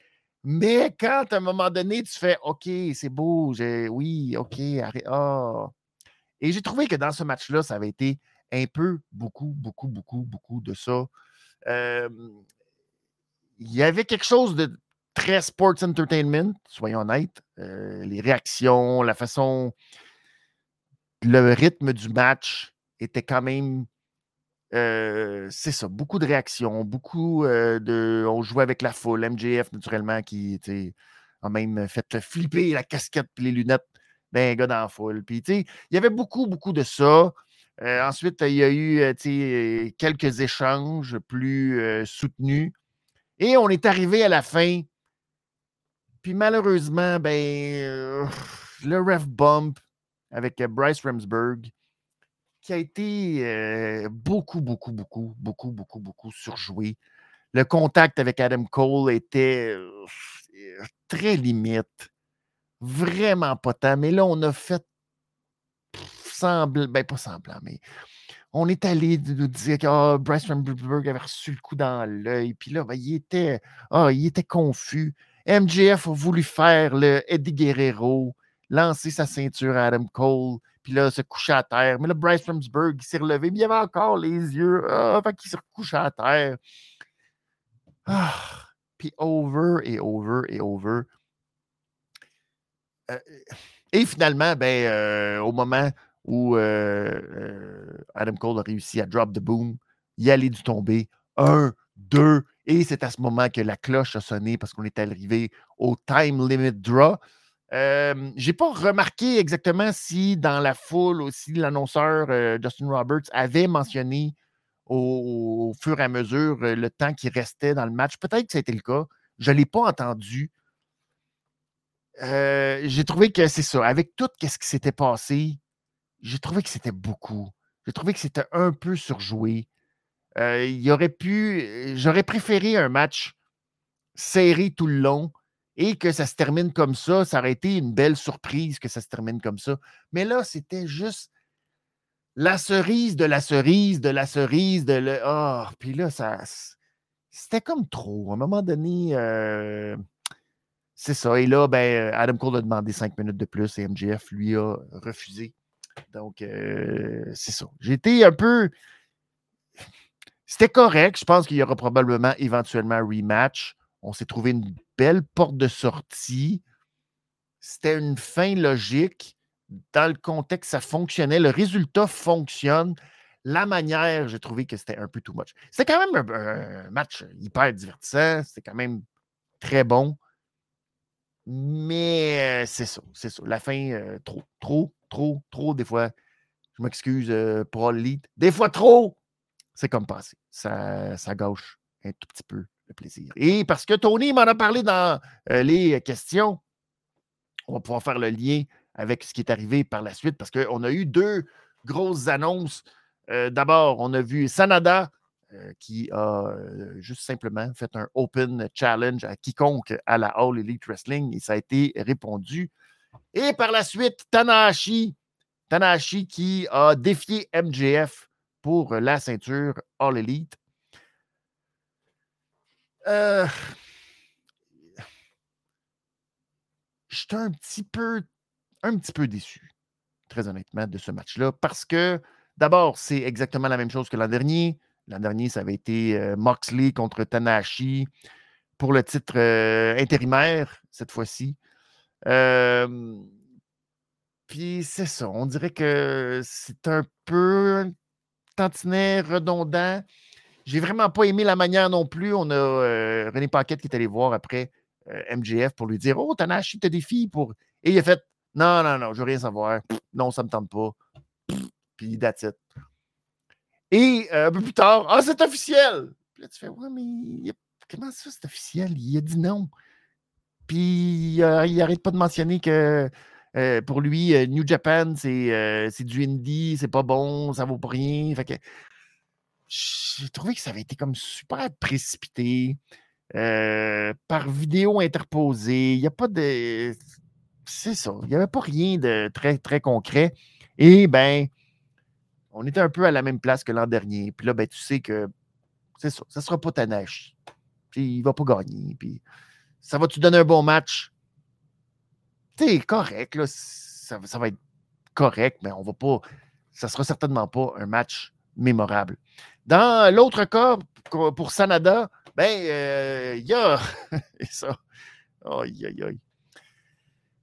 Mais quand à un moment donné, tu fais OK, c'est beau, oui, OK, arrête. Ah. Et j'ai trouvé que dans ce match-là, ça avait été un peu, beaucoup, beaucoup, beaucoup, beaucoup de ça. il y avait quelque chose de très sports entertainment, soyons honnêtes. Euh, les réactions, la façon, le rythme du match était quand même. Euh, c'est ça, beaucoup de réactions, beaucoup euh, de. On jouait avec la foule, MJF naturellement qui a même fait flipper la casquette et les lunettes d'un gars dans la foule. Puis, il y avait beaucoup, beaucoup de ça. ensuite, il y a eu quelques échanges plus soutenus. Et on est arrivé à la fin puis malheureusement, ben, euh, le ref bump avec euh, Bryce Ramsburg, qui a été euh, beaucoup, beaucoup, beaucoup, beaucoup, beaucoup, beaucoup surjoué. Le contact avec Adam Cole était très limite. Vraiment pas tant. Mais là, on a fait semblant, ben pas semblant, mais on est allé nous dire que oh, Bryce Ramsburg avait reçu le coup dans l'œil. Puis là, ben, il, était, oh, il était confus. MJF a voulu faire le Eddie Guerrero, lancer sa ceinture à Adam Cole, puis là, se coucher à terre. Mais là, Bryce Ramsburg, il s'est relevé, mais il avait encore les yeux. Ah, qu'il se recouche à terre. Ah, puis over et over et over. Euh, et finalement, ben, euh, au moment où euh, Adam Cole a réussi à drop the boom, il allait du tomber. Un, deux, et c'est à ce moment que la cloche a sonné parce qu'on est arrivé au time limit draw. Je n'ai pas remarqué exactement si dans la foule aussi l'annonceur euh, Justin Roberts avait mentionné au, fur et à mesure euh, le temps qui restait dans le match. Peut-être que c'était le cas. Je ne l'ai pas entendu. Euh, j'ai trouvé que c'est ça. Avec tout ce qui s'était passé, j'ai trouvé que c'était beaucoup. J'ai trouvé que c'était un peu surjoué. Euh, aurait pu. J'aurais préféré un match serré tout le long et que ça se termine comme ça. Ça aurait été une belle surprise que ça se termine comme ça. Mais là, c'était juste la cerise de la cerise de la cerise de le. Oh, puis là, ça. C'était comme trop. À un moment donné, euh, c'est ça. Et là, ben, Adam Cole a demandé cinq minutes de plus et MJF lui a refusé. Donc, euh, c'est ça. J'étais un peu. C'était correct. Je pense qu'il y aura probablement éventuellement un rematch. On s'est trouvé une belle porte de sortie. C'était une fin logique. Dans le contexte, ça fonctionnait. Le résultat fonctionne. La manière, j'ai trouvé que c'était un peu too much. C'était quand même un, match hyper divertissant. C'était quand même très bon. Mais euh, c'est ça, c'est ça. La fin, euh, trop, trop, trop, trop, des fois. Je m'excuse euh, l'élite. Des fois trop, c'est comme passé. Ça, ça gâche un tout petit peu le plaisir. Et parce que Tony m'en a parlé dans les questions, on va pouvoir faire le lien avec ce qui est arrivé par la suite parce qu'on a eu deux grosses annonces. D'abord, on a vu Sanada euh, qui a euh, juste simplement fait un open challenge à quiconque à la All Elite Wrestling et ça a été répondu. Et par la suite, Tanahashi, Tanahashi qui a défié MJF pour la ceinture All Elite. Euh, J'étais un petit peu un petit peu déçu, très honnêtement, de ce match-là, parce que d'abord, c'est exactement la même chose que l'an dernier. L'an dernier, ça avait été euh, Moxley contre Tanahashi pour le titre euh, intérimaire, cette fois-ci. puis c'est ça, on dirait que c'est un peu tantinet redondant. J'ai vraiment pas aimé la manière non plus. On a euh, René Paquette qui est allé voir après MJF pour lui dire Oh, Tanahashi te défie pour. Et il a fait Non, non, non, je veux rien savoir. non, ça me tente pas. Puis that's it. Et euh, un peu plus tard, ah, c'est officiel! Puis là, tu fais, ouais, mais comment ça, c'est officiel? Il a dit non. Puis euh, il n'arrête pas de mentionner que euh, pour lui, New Japan, c'est du indie, c'est pas bon, ça vaut pas rien. J'ai trouvé que ça avait été comme super précipité. par vidéo interposée. Il n'y a pas de. C'est ça. Il n'y avait pas rien de très, très concret. Et ben, on était un peu à la même place que l'an dernier. Puis là, ben, tu sais que c'est ça, ça ne sera pas ta neige. Puis il ne va pas gagner. Puis ça va te donner un bon match? Tu correct. Ça, va être correct, mais on va pas. Ça sera certainement pas un match mémorable. Dans l'autre cas, pour Sanada, ben, euh, il y a ça. Aïe, aïe, aïe.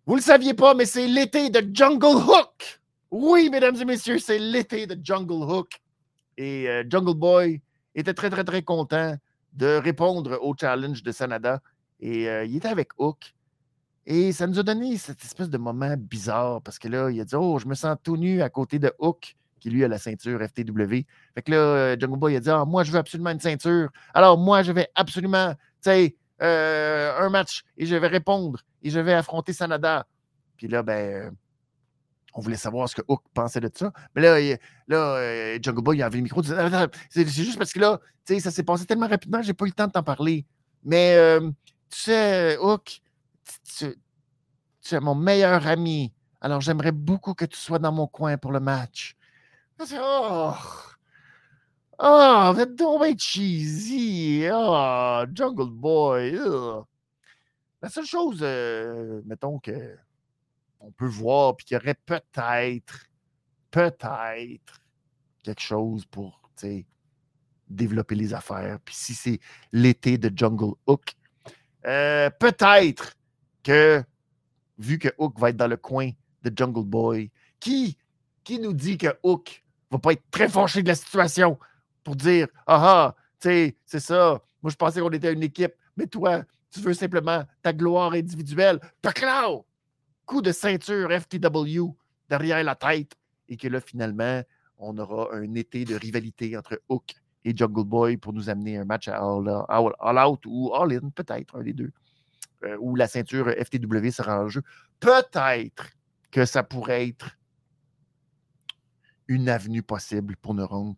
Vous le saviez pas, mais c'est l'été de Jungle Hook. Oui, mesdames et messieurs, c'est l'été de Jungle Hook. Et euh, Jungle Boy était très, très, très content de répondre au challenge de Sanada. Et euh, il était avec Hook. Et ça nous a donné cette espèce de moment bizarre parce que là, il a dit Oh, je me sens tout nu à côté de Hook, qui lui a la ceinture FTW. Fait que là, euh, Jungle Boy a dit Ah, moi, je veux absolument une ceinture. Alors, moi, je vais absolument, tu sais, un match et je vais répondre et je vais affronter Sanada. Puis là, ben on voulait savoir ce que Hook pensait de ça. Mais là, là euh, Jungle Boy, il avait le micro. C'est juste parce que là, ça s'est passé tellement rapidement, j'ai pas eu le temps de t'en parler. Mais euh, tu sais, Hook, tu, es mon meilleur ami. Alors, j'aimerais beaucoup que tu sois dans mon coin pour le match. Oh, oh, vous êtes cheesy. Oh, Jungle Boy. La seule chose, euh, mettons que on peut voir, puis qu'il y aurait peut-être, peut-être quelque chose pour développer les affaires. Puis si c'est l'été de Jungle Hook, euh, peut-être que, vu que Hook va être dans le coin de Jungle Boy, qui, qui nous dit que Hook va pas être très fâché de la situation pour dire Ah ah, tu sais, c'est ça, moi je pensais qu'on était une équipe, mais toi, tu veux simplement ta gloire individuelle. Paclao! coup de ceinture FTW derrière la tête et que là, finalement, on aura un été de rivalité entre Hook et Jungle Boy pour nous amener un match à All, Out ou All In, peut-être, un des deux, euh, où la ceinture FTW sera en jeu. Peut-être que ça pourrait être une avenue possible pour rendre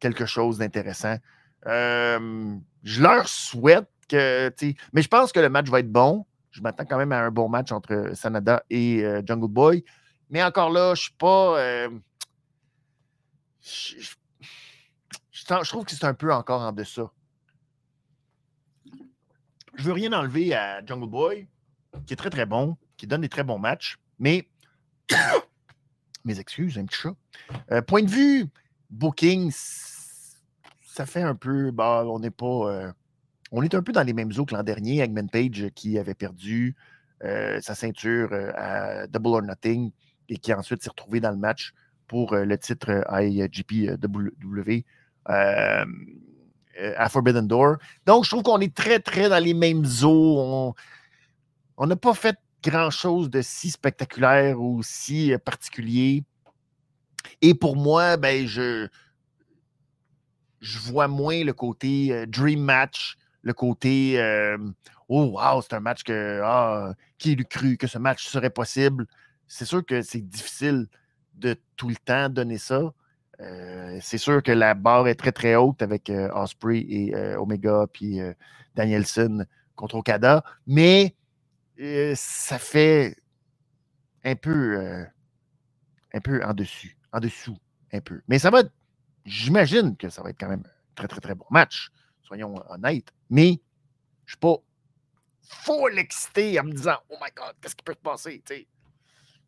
quelque chose d'intéressant. je leur souhaite que. Mais je pense que le match va être bon. Je m'attends quand même à un bon match entre Sanada et Jungle Boy. Mais encore là, je ne suis pas. Je, je, trouve que c'est un peu encore en deçà. Je veux rien enlever à Jungle Boy, qui est très très bon, qui donne des très bons matchs, mais mes excuses, un petit chat. Euh, point de vue booking, ça fait un peu. Bah, on n'est pas. Euh, on est un peu dans les mêmes eaux que l'an dernier. Eggman Page qui avait perdu euh, sa ceinture à Double or Nothing et qui ensuite s'est retrouvé dans le match pour le titre IGPW à Forbidden Door. Donc, je trouve qu'on est très, très dans les mêmes eaux. On n'a pas fait grand-chose de si spectaculaire ou si euh, particulier. Et pour moi, ben, je, je vois moins le côté euh, dream match, le côté euh, oh wow, c'est un match que ah, qui eût cru que ce match serait possible? C'est sûr que c'est difficile de tout le temps donner ça. C'est sûr que la barre est très très haute avec Osprey et Omega puis Danielson contre Okada, mais ça fait un peu, euh, un peu en dessus, en dessous, un peu. Mais ça va j'imagine que ça va être quand même un très, très, très bon match, soyons honnêtes. Mais je suis pas full excité en me disant, oh my God, qu'est-ce qui peut se passer?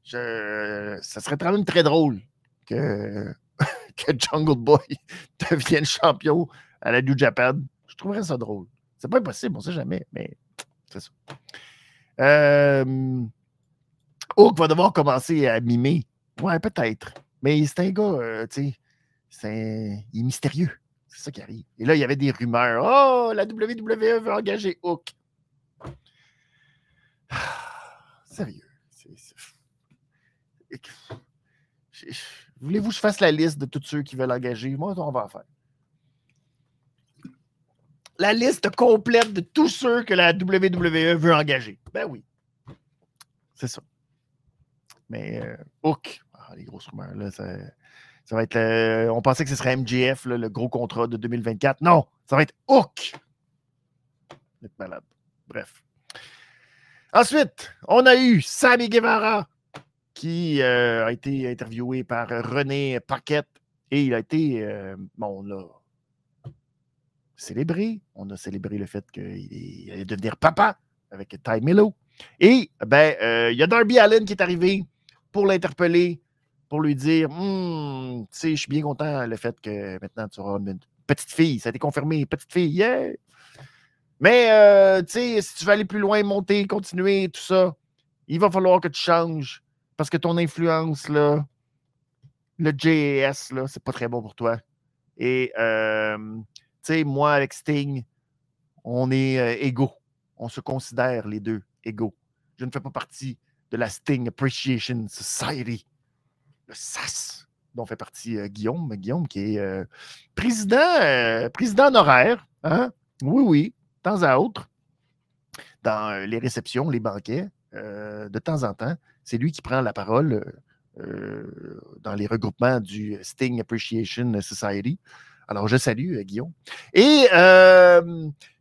Ça serait quand même très drôle que, que Jungle Boy devienne champion à la New Japan. Je trouverais ça drôle. C'est pas impossible, on sait jamais, mais c'est ça. Euh, va devoir commencer à mimer. Ouais, peut-être. Mais c'est un gars, euh, tu sais, il est mystérieux. C'est ça qui arrive. Et là, il y avait des rumeurs. Oh, la WWE veut engager Hook. sérieux. Voulez-vous que je fasse la liste de tous ceux qui veulent engager? Moi, on va en faire. La liste complète de tous ceux que la WWE veut engager. Ben oui. C'est ça. Mais euh, Hook, ah, les grosses rumeurs, ça, va être. on pensait que ce serait MGF, le gros contrat de 2024. Non, ça va être Hook. Être malade. Bref. Ensuite, on a eu Sammy Guevara qui euh, a été interviewé par René Paquette et il a été. Euh, bon, là, célébré. On a célébré le fait qu'il allait devenir papa avec Ty Milo. Et ben, euh, il y a Darby Allen qui est arrivé pour l'interpeller, pour lui dire hum, Tu sais, je suis bien content le fait que maintenant tu auras une petite fille. Ça a été confirmé, petite fille, yeah! Mais, tu sais, si tu veux aller plus loin, monter, continuer, tout ça, il va falloir que tu changes parce que ton influence, là, le JAS, là, c'est pas très bon pour toi. Et, euh, tu sais, moi, avec Sting, on est égaux. On se considère les deux égaux. Je ne fais pas partie de la Sting Appreciation Society, le SAS, dont fait partie euh, Guillaume. Guillaume qui est euh, président, euh, président honoraire. Hein? Oui, oui, de temps à autre, dans les réceptions, les banquets, de temps en temps. C'est lui qui prend la parole dans les regroupements du Sting Appreciation Society. Alors, je salue Guillaume. Et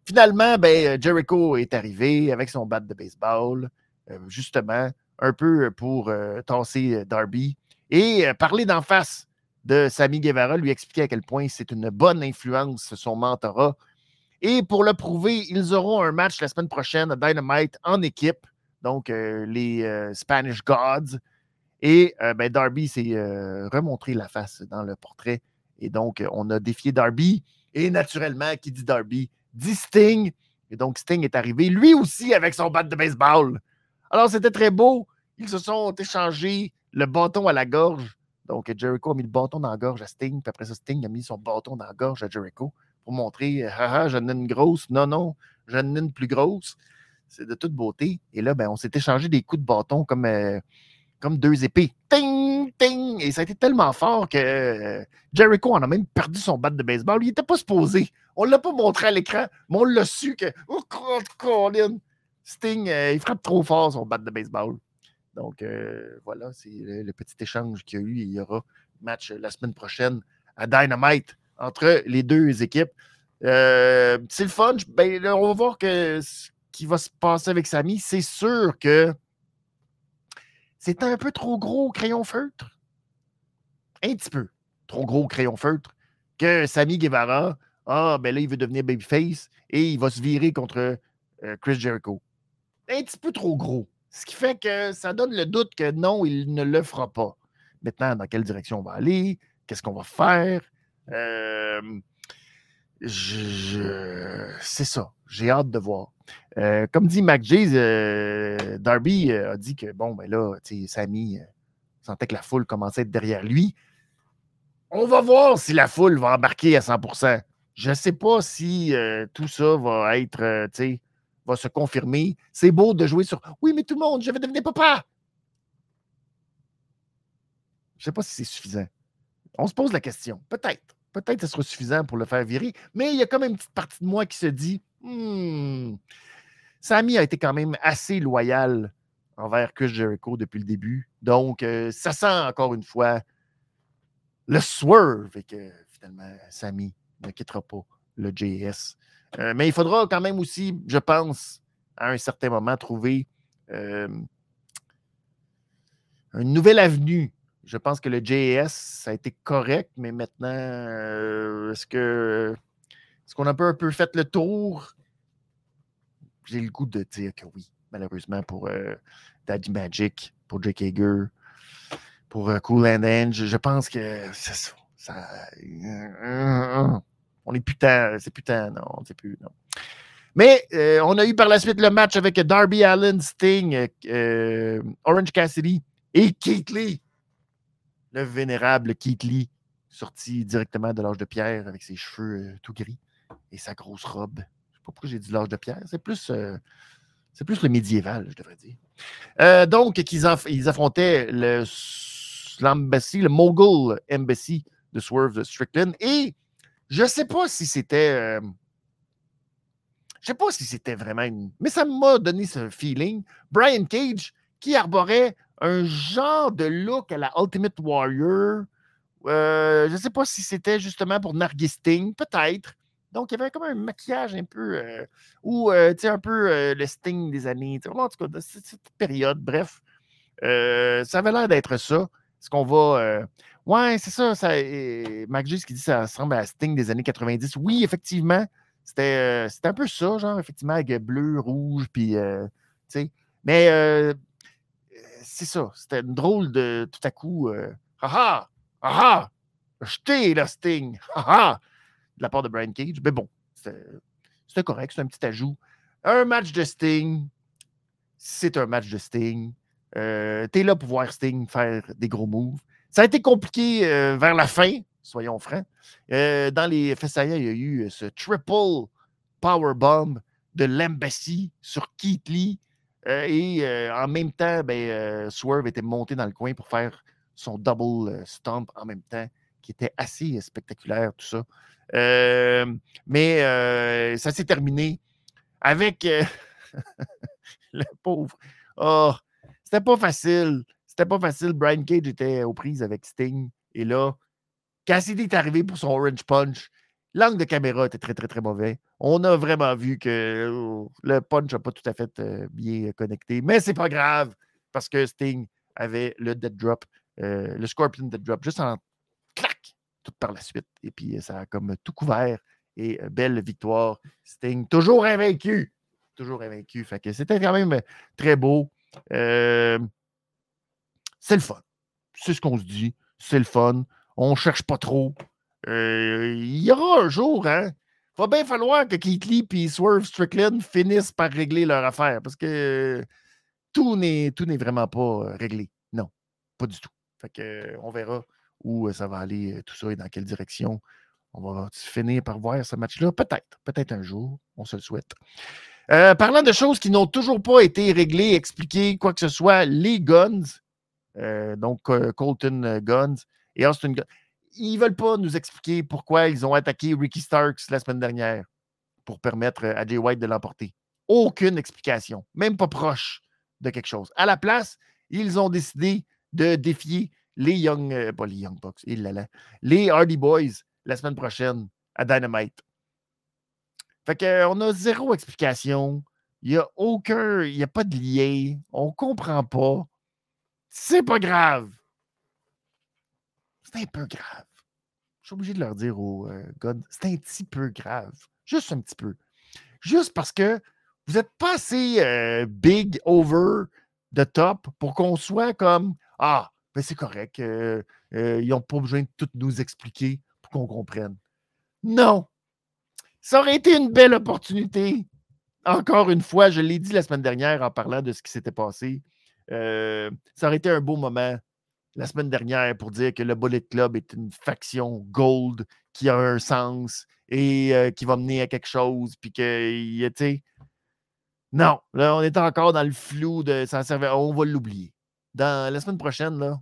Finalement, ben, Jericho est arrivé avec son bat de baseball, euh, justement, un peu pour euh, tasser Darby et euh, parler d'en face de Sammy Guevara, lui expliquer à quel point c'est une bonne influence, son mentorat. Et pour le prouver, ils auront un match la semaine prochaine à Dynamite en équipe, donc les Spanish Gods. Et ben, Darby s'est remontré la face dans le portrait. Et donc, on a défié Darby. Et naturellement, qui dit Darby dit Sting. Et donc, Sting est arrivé, lui aussi, avec son bat de baseball. Alors, c'était très beau. Ils se sont échangés le bâton à la gorge. Donc, Jericho a mis le bâton dans la gorge à Sting. Puis après ça, Sting a mis son bâton dans la gorge à Jericho pour montrer Haha, j'en ai une grosse. Non, non, j'en ai une plus grosse. C'est de toute beauté. Et là, ben, on s'est échangé des coups de bâton comme, euh, comme deux épées. Ting, ting! Et ça a été tellement fort que euh, Jericho en a même perdu son bat de baseball. Il n'était pas supposé. On ne l'a pas montré à l'écran, mais on l'a su que. Oh, Colin! Sting, euh, il frappe trop fort son bat de baseball. Donc, voilà, c'est le, petit échange qu'il y a eu. Il y aura match la semaine prochaine à Dynamite entre les deux équipes. C'est le fun. Ben, on va voir que, qui va se passer avec Samy. C'est sûr que c'est un peu trop gros crayon feutre. Un petit peu trop gros crayon feutre. Que Samy Guevara, ah, ben là, il veut devenir babyface et il va se virer contre euh, Chris Jericho. Un petit peu trop gros. Ce qui fait que ça donne le doute que non, il ne le fera pas. Maintenant, dans quelle direction on va aller? Qu'est-ce qu'on va faire? Euh, c'est ça. J'ai hâte de voir. Euh, comme dit Mac euh, Darby a dit que, bon, ben là, Sammy sentait que la foule commençait à être derrière lui. On va voir si la foule va embarquer à 100% Je ne sais pas si tout ça va être, va se confirmer. C'est beau de jouer sur Oui, mais tout le monde, je vais devenir papa. Je ne sais pas si c'est suffisant. On se pose la question. Peut-être. Peut-être que ce sera suffisant pour le faire virer. Mais il y a quand même une petite partie de moi qui se dit hmm, Sammy a été quand même assez loyal envers Chris Jericho depuis le début. Donc, euh, ça sent encore une fois le swerve et que finalement, Sammy ne quittera pas le JS. Euh, mais il faudra quand même aussi, je pense, à un certain moment, trouver euh, une nouvelle avenue je pense que le JS, ça a été correct, mais maintenant, est-ce que est-ce qu'on a un peu fait le tour? J'ai le goût de dire que oui, malheureusement, pour euh, Daddy Magic, pour Jake Hager, pour euh, Cool and End. Je, pense que ça, ça on est putain, c'est putain, non, c'est plus, non. Mais on a eu par la suite le match avec Darby Allen, Sting, Orange Cassidy et Keith Lee le vénérable Keith Lee, sorti directement de l'âge de pierre avec ses cheveux euh, tout gris et sa grosse robe. Ne pourquoi j'ai dit l'âge de pierre. C'est plus, euh, le médiéval, je devrais dire. Euh, donc, ils affrontaient le l'embassy, le Mogul Embassy de Swerve Strickland. Et je ne sais pas si c'était. je sais pas si c'était vraiment. Mais ça m'a donné ce feeling. Brian Cage, qui arborait un genre de look à la Ultimate Warrior. Euh, je ne sais pas si c'était justement pour narguer Sting, peut-être. Donc, il y avait comme un maquillage un peu, euh, ou euh, un peu le Sting des années, en tout cas, de cette, période, bref. ça avait l'air d'être ça. Est-ce qu'on va. ouais, c'est ça. ça Mac qui dit ça ressemble à Sting des années 90. Oui, effectivement. C'était un peu ça, genre, effectivement, avec bleu, rouge, puis. Mais c'est ça. C'était drôle de tout à coup. Euh, ah ah! Jeté la Sting! Ah De la part de Brian Cage. Mais bon, c'était correct, c'est un petit ajout. Un match de Sting, c'est un match de Sting. Euh, T'es là pour voir Sting faire des gros moves. Ça a été compliqué euh, vers la fin, soyons francs. Euh, dans les FSAIA, il y a eu ce triple power bomb de l'Embassy sur Keith Lee et en même temps, ben, Swerve était monté dans le coin pour faire son double stomp en même temps, qui était assez spectaculaire, tout ça. Mais ça s'est terminé avec le pauvre. Oh, c'était pas facile. C'était pas facile. Brian Cage était aux prises avec Sting. Et là, Cassidy est arrivé pour son Orange Punch. L'angle de caméra était très, très, très mauvais. On a vraiment vu que oh, le punch n'a pas tout à fait euh, bien connecté. Mais c'est pas grave parce que Sting avait le dead drop, euh, le Scorpion dead drop, juste en clac, par la suite. Et puis ça a comme tout couvert. Et euh, belle victoire. Sting, toujours invaincu. Toujours invaincu. Fait que c'était quand même très beau. c'est le fun. C'est ce qu'on se dit. C'est le fun. On ne cherche pas trop. Euh, il y aura un jour, hein? Va bien falloir que Keith Lee et Swerve Strickland finissent par régler leur affaire parce que tout n'est vraiment pas réglé. Non, pas du tout. Fait que, on verra où ça va aller, tout ça et dans quelle direction. On va finir par voir ce match-là? Peut-être, peut-être un jour. On se le souhaite. Euh, parlant de choses qui n'ont toujours pas été réglées, expliquées, quoi que ce soit, les Guns, euh, donc Colton Guns et Austin Guns ils ne veulent pas nous expliquer pourquoi ils ont attaqué Ricky Starks la semaine dernière pour permettre à Jay White de l'emporter. Aucune explication, même pas proche de quelque chose. À la place, ils ont décidé de défier les Young, euh, pas les Young Bucks, les Hardy Boys la semaine prochaine à Dynamite. Fait qu'on a zéro explication. Il n'y a aucun, il n'y a pas de lien. On ne comprend pas. C'est pas grave. C'est un peu grave. Je suis obligé de leur dire au euh, God, c'est un petit peu grave. Juste un petit peu. Juste parce que vous n'êtes pas assez euh, big over the top pour qu'on soit comme Ah, ben c'est correct. Ils n'ont pas besoin de tout nous expliquer pour qu'on comprenne. Non. Ça aurait été une belle opportunité. Encore une fois, je l'ai dit la semaine dernière en parlant de ce qui s'était passé. ça aurait été un beau moment la semaine dernière pour dire que le Bullet Club est une faction gold qui a un sens et qui va mener à quelque chose, puis que, sais, non, là, on est encore dans le flou de ça servait, on va l'oublier. Dans la semaine prochaine, là,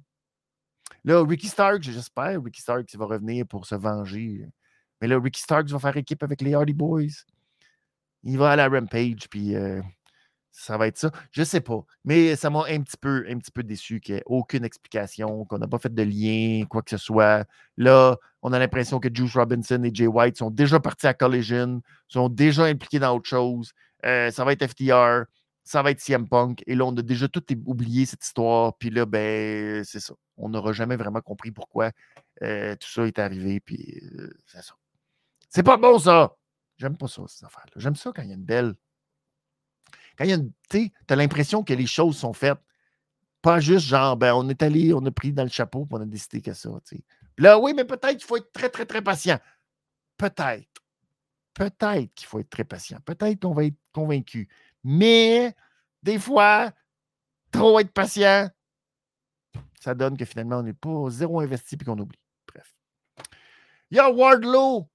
là, Ricky Stark, j'espère, Ricky Stark va revenir pour se venger. Mais là, Ricky Stark va faire équipe avec les Hardy Boys. Il va à la Rampage, puis ça va être ça. Je sais pas. Mais ça m'a un petit peu, un peu déçu qu'il n'y ait aucune explication, qu'on n'a pas fait de lien, quoi que ce soit. Là, on a l'impression que Juice Robinson et Jay White sont déjà partis à Collision, sont déjà impliqués dans autre chose. Euh, ça va être FTR, ça va être CM Punk. Et là, on a déjà tout oublié cette histoire. Puis là, ben, c'est ça. On n'aura jamais vraiment compris pourquoi euh, tout ça est arrivé. Puis euh, c'est ça. C'est pas bon, ça. J'aime pas ça, cette affaire-là. J'aime ça quand il y a une belle quand il y a tu as l'impression que les choses sont faites, pas juste genre, ben, on est allé, on a pris dans le chapeau, et on a décidé que ça. Là, oui, mais peut-être qu'il faut être très, très, très patient. Peut-être. Peut-être qu'il faut être très patient. Peut-être qu'on va être convaincu. Mais des fois, trop être patient, ça donne que finalement, on n'est pas zéro investi et qu'on oublie. Bref. Il y a Wardlow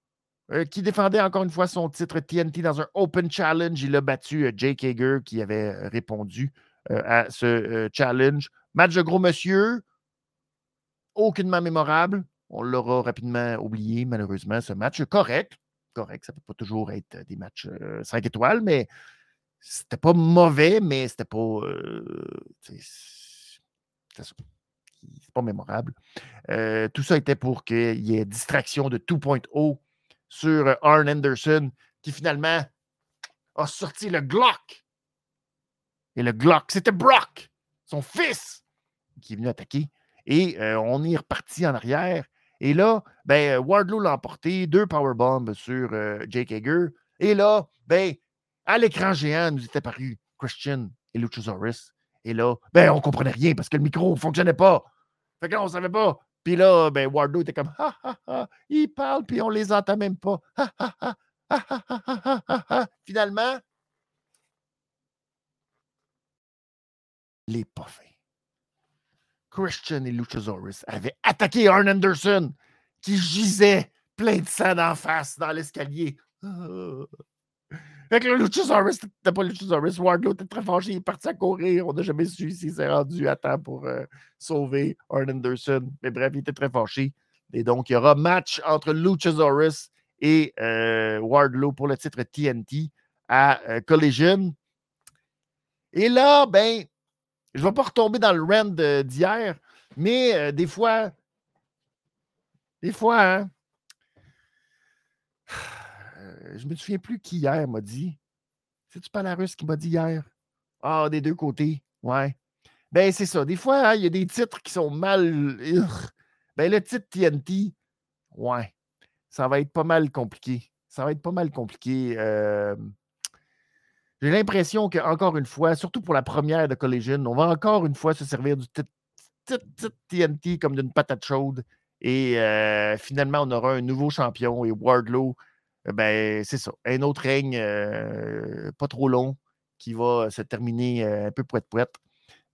euh, qui défendait encore une fois son titre TNT dans un Open Challenge. Il a battu euh, Jake Hager qui avait euh, répondu à ce challenge. Match de gros monsieur, aucunement mémorable. On l'aura rapidement oublié, malheureusement, ce match. Correct, correct. Ça ne peut pas toujours être des matchs 5 étoiles, mais c'était pas mauvais, mais c'était pas. c'est pas mémorable. tout ça était pour qu'il y ait distraction de 2.0 sur euh, Arn Anderson, qui finalement a sorti le Glock. Et le Glock, c'était Brock, son fils, qui est venu attaquer. Et euh, on est reparti en arrière. Et là, ben, Wardlow l'a emporté, deux powerbombs sur euh, Jake Hager. Et là, ben, à l'écran géant, nous était paru Christian et Luchasaurus. Et là, ben, on comprenait rien parce que le micro ne fonctionnait pas. Fait que là, on ne savait pas puis là, ben, Wardlow était comme ha ha ha, il parle, puis on les entend même pas. Ha ha ha, ha ha ha ha. Finalement, les pas Christian et Luchasaurus avaient attaqué Arn Anderson, qui gisait plein de sang en face dans l'escalier. Fait que le Luchasaurus, c'était pas Luchasaurus. Wardlow était très fâché, il est parti à courir. On n'a jamais su s'il s'est rendu à temps pour euh, sauver Arn Anderson. Mais bref, il était très fâché. Et donc, il y aura match entre Luchasaurus et euh, Wardlow pour le titre TNT à euh, Collision. Et là, ben, je ne vais pas retomber dans le rand d'hier, mais des fois, des fois, hein, je me souviens plus qui hier m'a dit. C'est-tu Palarus qui m'a dit hier? Ah, des deux côtés. Ouais. Ben, c'est ça. Des fois, hein, il y a des titres qui sont mal. Ben, le titre TNT, ouais. Ça va être pas mal compliqué. Ça va être pas mal compliqué. J'ai l'impression qu'encore une fois, surtout pour la première de Collision, on va encore une fois se servir du titre, TNT comme d'une patate chaude. Et euh, finalement, on aura un nouveau champion et Wardlow ben, c'est ça. Un autre règne euh, pas trop long qui va se terminer euh, un peu poète-poète.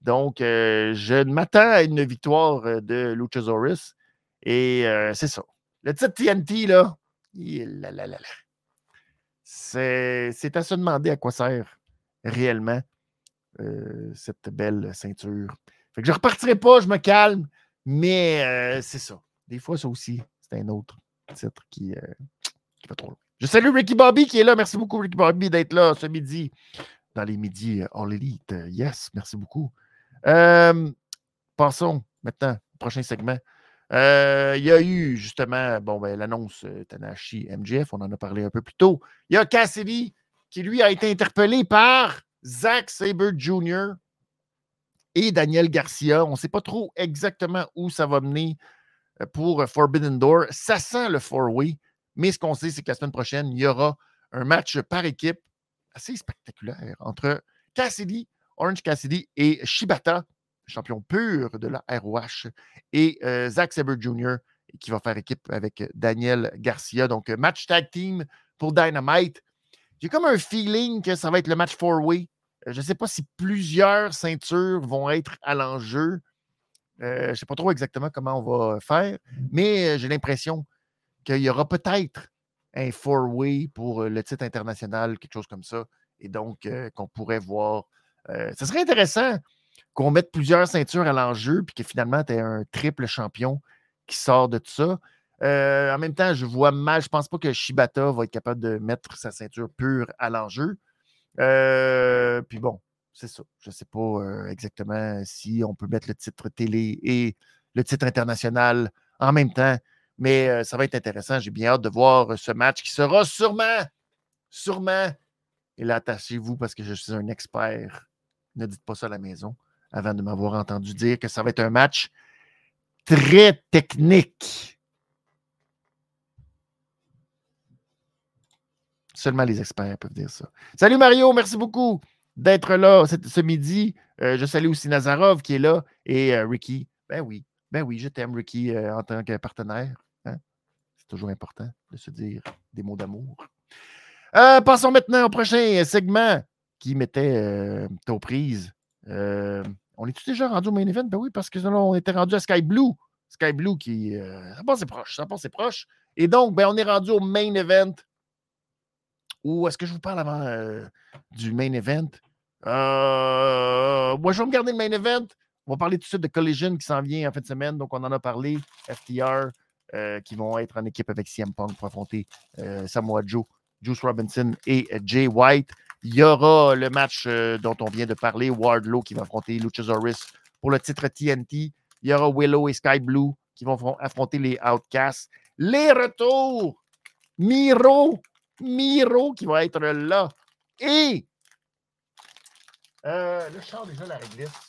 Donc, euh, je m'attends à une victoire de Luchasaurus. Et c'est ça. Le titre TNT, là, c'est à se demander à quoi sert réellement cette belle ceinture. Fait que je ne repartirai pas, je me calme, mais c'est ça. Des fois, ça aussi, c'est un autre titre qui, trop Je salue Ricky Bobby qui est là. Merci beaucoup, Ricky Bobby, d'être là ce midi dans les midis euh, All Elite. Yes, merci beaucoup. Euh, passons maintenant au prochain segment. il y a eu justement, bon, ben, l'annonce Tanashi MGF, on en a parlé un peu plus tôt. Il y a Cassidy qui, lui, a été interpellé par Zack Sabre Jr. et Daniel Garcia. On ne sait pas trop exactement où ça va mener pour Forbidden Door. Ça sent le four-way, mais ce qu'on sait, c'est que la semaine prochaine, il y aura un match par équipe assez spectaculaire entre Cassidy, Orange Cassidy et Shibata, champion pur de la ROH, et euh, Zack Sabre Jr., qui va faire équipe avec Daniel Garcia. Donc, match tag team pour Dynamite. J'ai comme un feeling que ça va être le match four-way. Euh, je ne sais pas si plusieurs ceintures vont être à l'enjeu. Euh, je ne sais pas trop exactement comment on va faire, mais j'ai l'impression qu'il y aura peut-être un four-way pour le titre international, quelque chose comme ça. Et donc, qu'on pourrait voir. ce serait intéressant qu'on mette plusieurs ceintures à l'enjeu, puis que finalement, tu es un triple champion qui sort de tout ça. En même temps, je vois mal, je pense pas que Shibata va être capable de mettre sa ceinture pure à l'enjeu. Puis bon, c'est ça. Je ne sais pas exactement si on peut mettre le titre télé et le titre international en même temps, mais ça va être intéressant. J'ai bien hâte de voir ce match qui sera sûrement, sûrement, et là, attachez-vous parce que je suis un expert. Ne dites pas ça à la maison avant de m'avoir entendu dire que ça va être un match très technique. Seulement les experts peuvent dire ça. Salut Mario, merci beaucoup d'être là ce, midi. Euh, je salue aussi Nazarov qui est là et euh, Ricky. Ben oui, ben oui, je t'aime Ricky euh, en tant que partenaire. Hein. C'est toujours important de se dire des mots d'amour. passons maintenant au prochain segment qui mettait aux prises on est-tu déjà rendu au main event? Ben oui, parce que là, on était rendu à Sky Blue. Sky Blue qui. Euh, ça passe proche. Ça passe proche. Et donc, ben, on est rendu au main event. Ou est-ce que je vous parle avant euh, du main event? Euh, moi, je vais me garder le main event. On va parler tout de suite de Collision qui s'en vient en fin de semaine. Donc, on en a parlé. FTR qui vont être en équipe avec CM Punk pour affronter Samoa Joe, Juice Robinson et Jay White. Il y aura le match euh, dont on vient de parler, Wardlow qui va affronter Luchasaurus pour le titre TNT. Il y aura Willow et Sky Blue qui vont affronter les Outcasts. Les retours! Miro! Miro qui va être là. Et euh, je sors déjà la réglisse.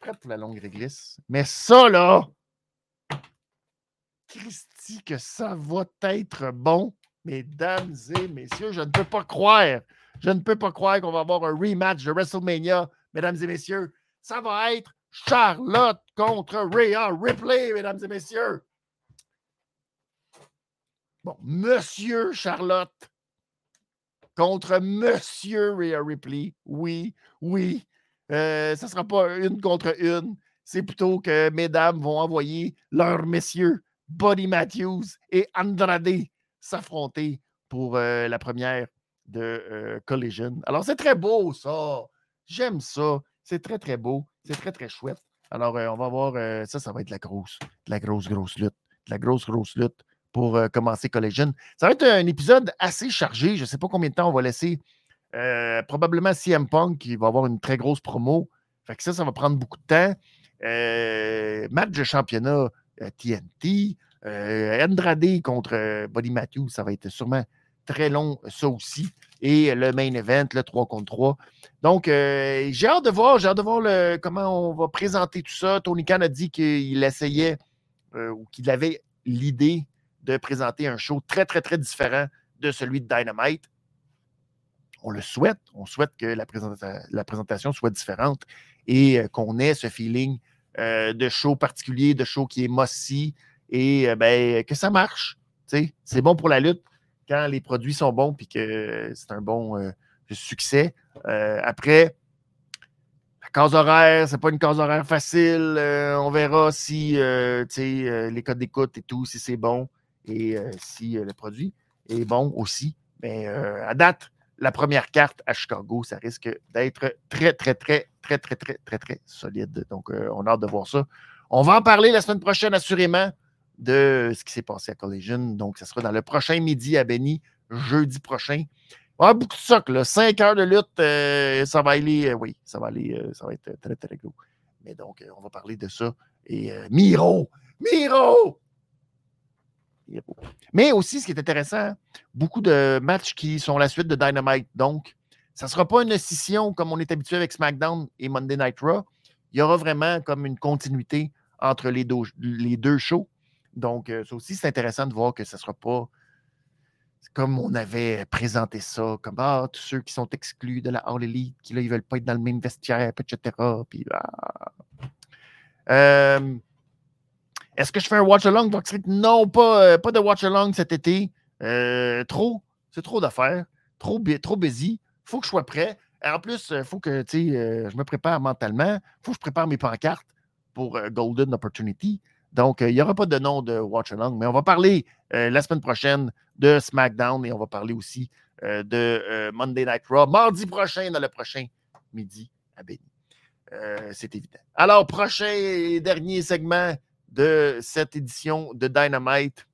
Je suis prêt pour la longue réglisse. Mais ça, là, Christy, que ça va être bon. Mesdames et messieurs, je ne peux pas croire je ne peux pas croire qu'on va avoir un rematch de WrestleMania, mesdames et messieurs. Ça va être Charlotte contre Rhea Ripley, mesdames et messieurs. Bon, Monsieur Charlotte contre Monsieur Rhea Ripley. Oui, oui. Euh, ça ne sera pas une contre une. C'est plutôt que mesdames vont envoyer leurs messieurs, Buddy Matthews et Andrade, s'affronter pour euh, la première de euh, Collision. Alors, c'est très beau, ça. J'aime ça. C'est très, très beau. C'est très, très chouette. Alors, euh, on va voir. Ça, ça va être la grosse, la grosse, grosse lutte. La grosse, grosse lutte pour commencer Collision. Ça va être un épisode assez chargé. Je ne sais pas combien de temps on va laisser. Probablement CM Punk qui va avoir une très grosse promo. Ça, ça va prendre beaucoup de temps. match de championnat TNT. Andrade contre Buddy Matthews, ça va être sûrement très long, ça aussi. Et le main event, le 3 contre 3. Donc, euh, j'ai hâte de voir, j'ai hâte de voir comment on va présenter tout ça. Tony Khan a dit qu'il essayait euh, ou qu'il avait l'idée de présenter un show très, très, très différent de celui de Dynamite. On le souhaite. On souhaite que la, présentation soit différente et euh, qu'on ait ce feeling de show particulier, de show qui est mossy et ben, que ça marche. C'est bon pour la lutte quand les produits sont bons et que c'est un bon euh, succès. Euh, après, la case horaire, c'est pas une case horaire facile. Euh, on verra si les codes d'écoute et tout, si c'est bon et si le produit est bon aussi. Mais à date, la première carte à Chicago, ça risque d'être très, très, très, très, très, très, très, très solide. Donc, on a hâte de voir ça. On va en parler la semaine prochaine, assurément de ce qui s'est passé à Collision. Donc, ça sera dans le prochain midi à Benny, jeudi prochain. Ah, beaucoup de soc, là. Cinq heures de lutte, euh, ça va aller, euh, oui, ça va aller, euh, ça va être très, très gros. Mais donc, on va parler de ça. Et Miro, Miro! Mais aussi, ce qui est intéressant, beaucoup de matchs qui sont la suite de Dynamite. Donc, ça ne sera pas une scission comme on est habitué avec SmackDown et Monday Night Raw. Il y aura vraiment comme une continuité entre les deux, les deux shows. Donc, euh, ça aussi, c'est intéressant de voir que ce ne sera pas comme on avait présenté ça, comme ah, tous ceux qui sont exclus de la All Elite, qui là, ils ne veulent pas être dans le même vestiaire, etc. Puis, ah. euh, est-ce que je fais un watch-along? Non, pas, euh, pas de watch-along cet été. Euh, trop. C'est trop d'affaires. Trop, trop busy. Faut que je sois prêt. En plus, il faut que je me prépare mentalement. Faut que je prépare mes pancartes pour Golden Opportunity. Donc, il n'y aura pas de nom de Watch Along, mais on va parler la semaine prochaine de SmackDown et on va parler aussi de Monday Night Raw mardi prochain, dans le prochain midi à Béni. C'est évident. Alors, prochain et dernier segment de cette édition de Dynamite.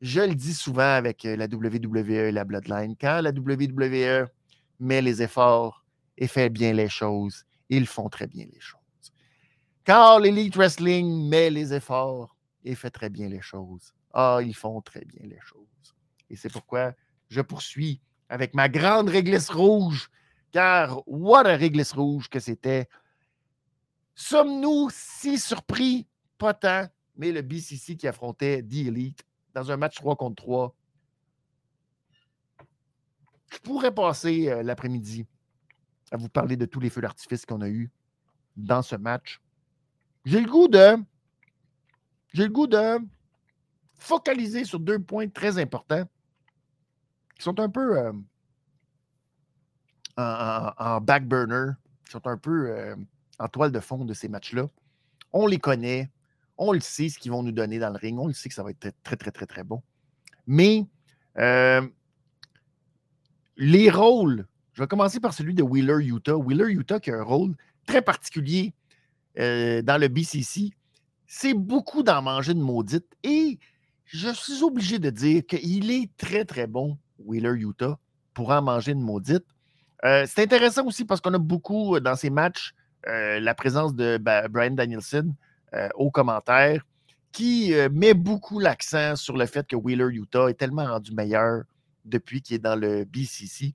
Je le dis souvent avec la WWE et la Bloodline, quand la WWE met les efforts et fait bien les choses, ils font très bien les choses. Quand l'Elite Wrestling met les efforts et fait très bien les choses, ah, ils font très bien les choses. Et c'est pourquoi je poursuis avec ma grande réglisse rouge, car what a réglisse rouge que c'était. Sommes-nous si surpris? Pas tant, mais le BCC qui affrontait The Elite dans un match 3 contre 3. Je pourrais passer euh, l'après-midi à vous parler de tous les feux d'artifice qu'on a eus dans ce match. J'ai le goût de. J'ai le goût de focaliser sur deux points très importants qui sont un peu euh, en, back burner, qui sont un peu euh, en toile de fond de ces matchs-là. On les connaît, on le sait ce qu'ils vont nous donner dans le ring, on le sait que ça va être très, très, très, très, bon. Mais euh, les rôles, je vais commencer par celui de Wheeler Utah. Wheeler Utah qui a un rôle très particulier euh, dans le BCC, c'est beaucoup d'en manger de maudite. Et je suis obligé de dire qu'il est très, très bon, Wheeler Utah, pour en manger une maudite. Euh, c'est intéressant aussi parce qu'on a beaucoup dans ces matchs la présence de Brian Danielson au commentaire qui met beaucoup l'accent sur le fait que Wheeler Utah est tellement rendu meilleur depuis qu'il est dans le BCC.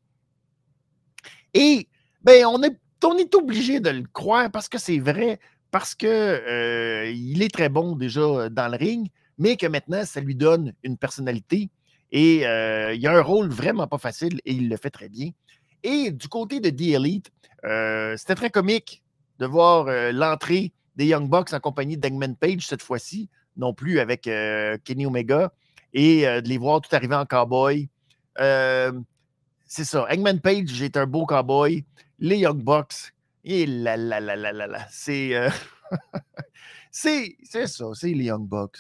Et ben, on est obligé de le croire parce que c'est vrai, parce qu'il euh, est très bon déjà euh, dans le ring, mais que maintenant, ça lui donne une personnalité. Et euh, il a un rôle vraiment pas facile et il le fait très bien. Et du côté de The Elite, c'était très comique de voir l'entrée des Young Bucks en compagnie d'Eggman Page cette fois-ci, non plus avec Kenny Omega, et de les voir tout arriver en cowboy. c'est ça. Eggman Page est un beau cowboy les Young Bucks, et c'est, euh, c'est, c'est ça, c'est les Young Bucks.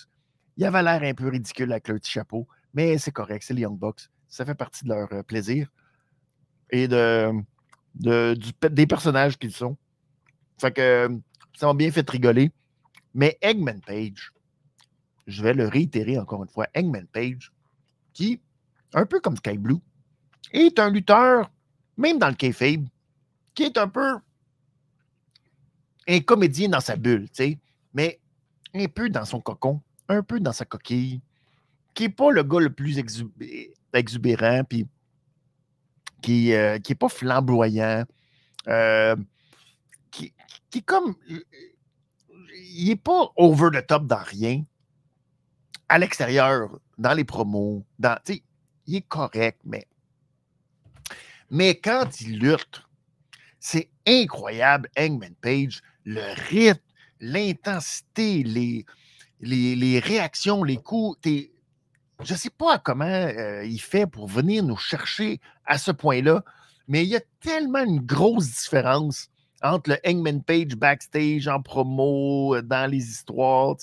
Il avait l'air un peu ridicule avec leur petit chapeau, mais c'est correct, c'est les Young Bucks. Ça fait partie de leur euh, plaisir et de, des personnages qu'ils sont. Fait que ça m'a bien fait rigoler. Mais Eggman Page, je vais le réitérer encore une fois, Eggman Page, qui, un peu comme Sky Blue, est un lutteur, même dans le kayfabe, qui est un peu un comédien dans sa bulle, tu sais, mais un peu dans son cocon, un peu dans sa coquille, qui n'est pas le gars le plus exubérant, puis qui n'est euh, pas flamboyant, euh, qui, est comme. Il n'est pas over the top dans rien. À l'extérieur, dans les promos, dans, il est correct, mais. Mais quand il lutte, c'est incroyable, Hangman Page, le rythme, l'intensité, les, les, réactions, les coups. Je ne sais pas comment euh, il fait pour venir nous chercher à ce point-là, mais il y a tellement une grosse différence entre le Hangman Page backstage, en promo, euh, dans les histoires.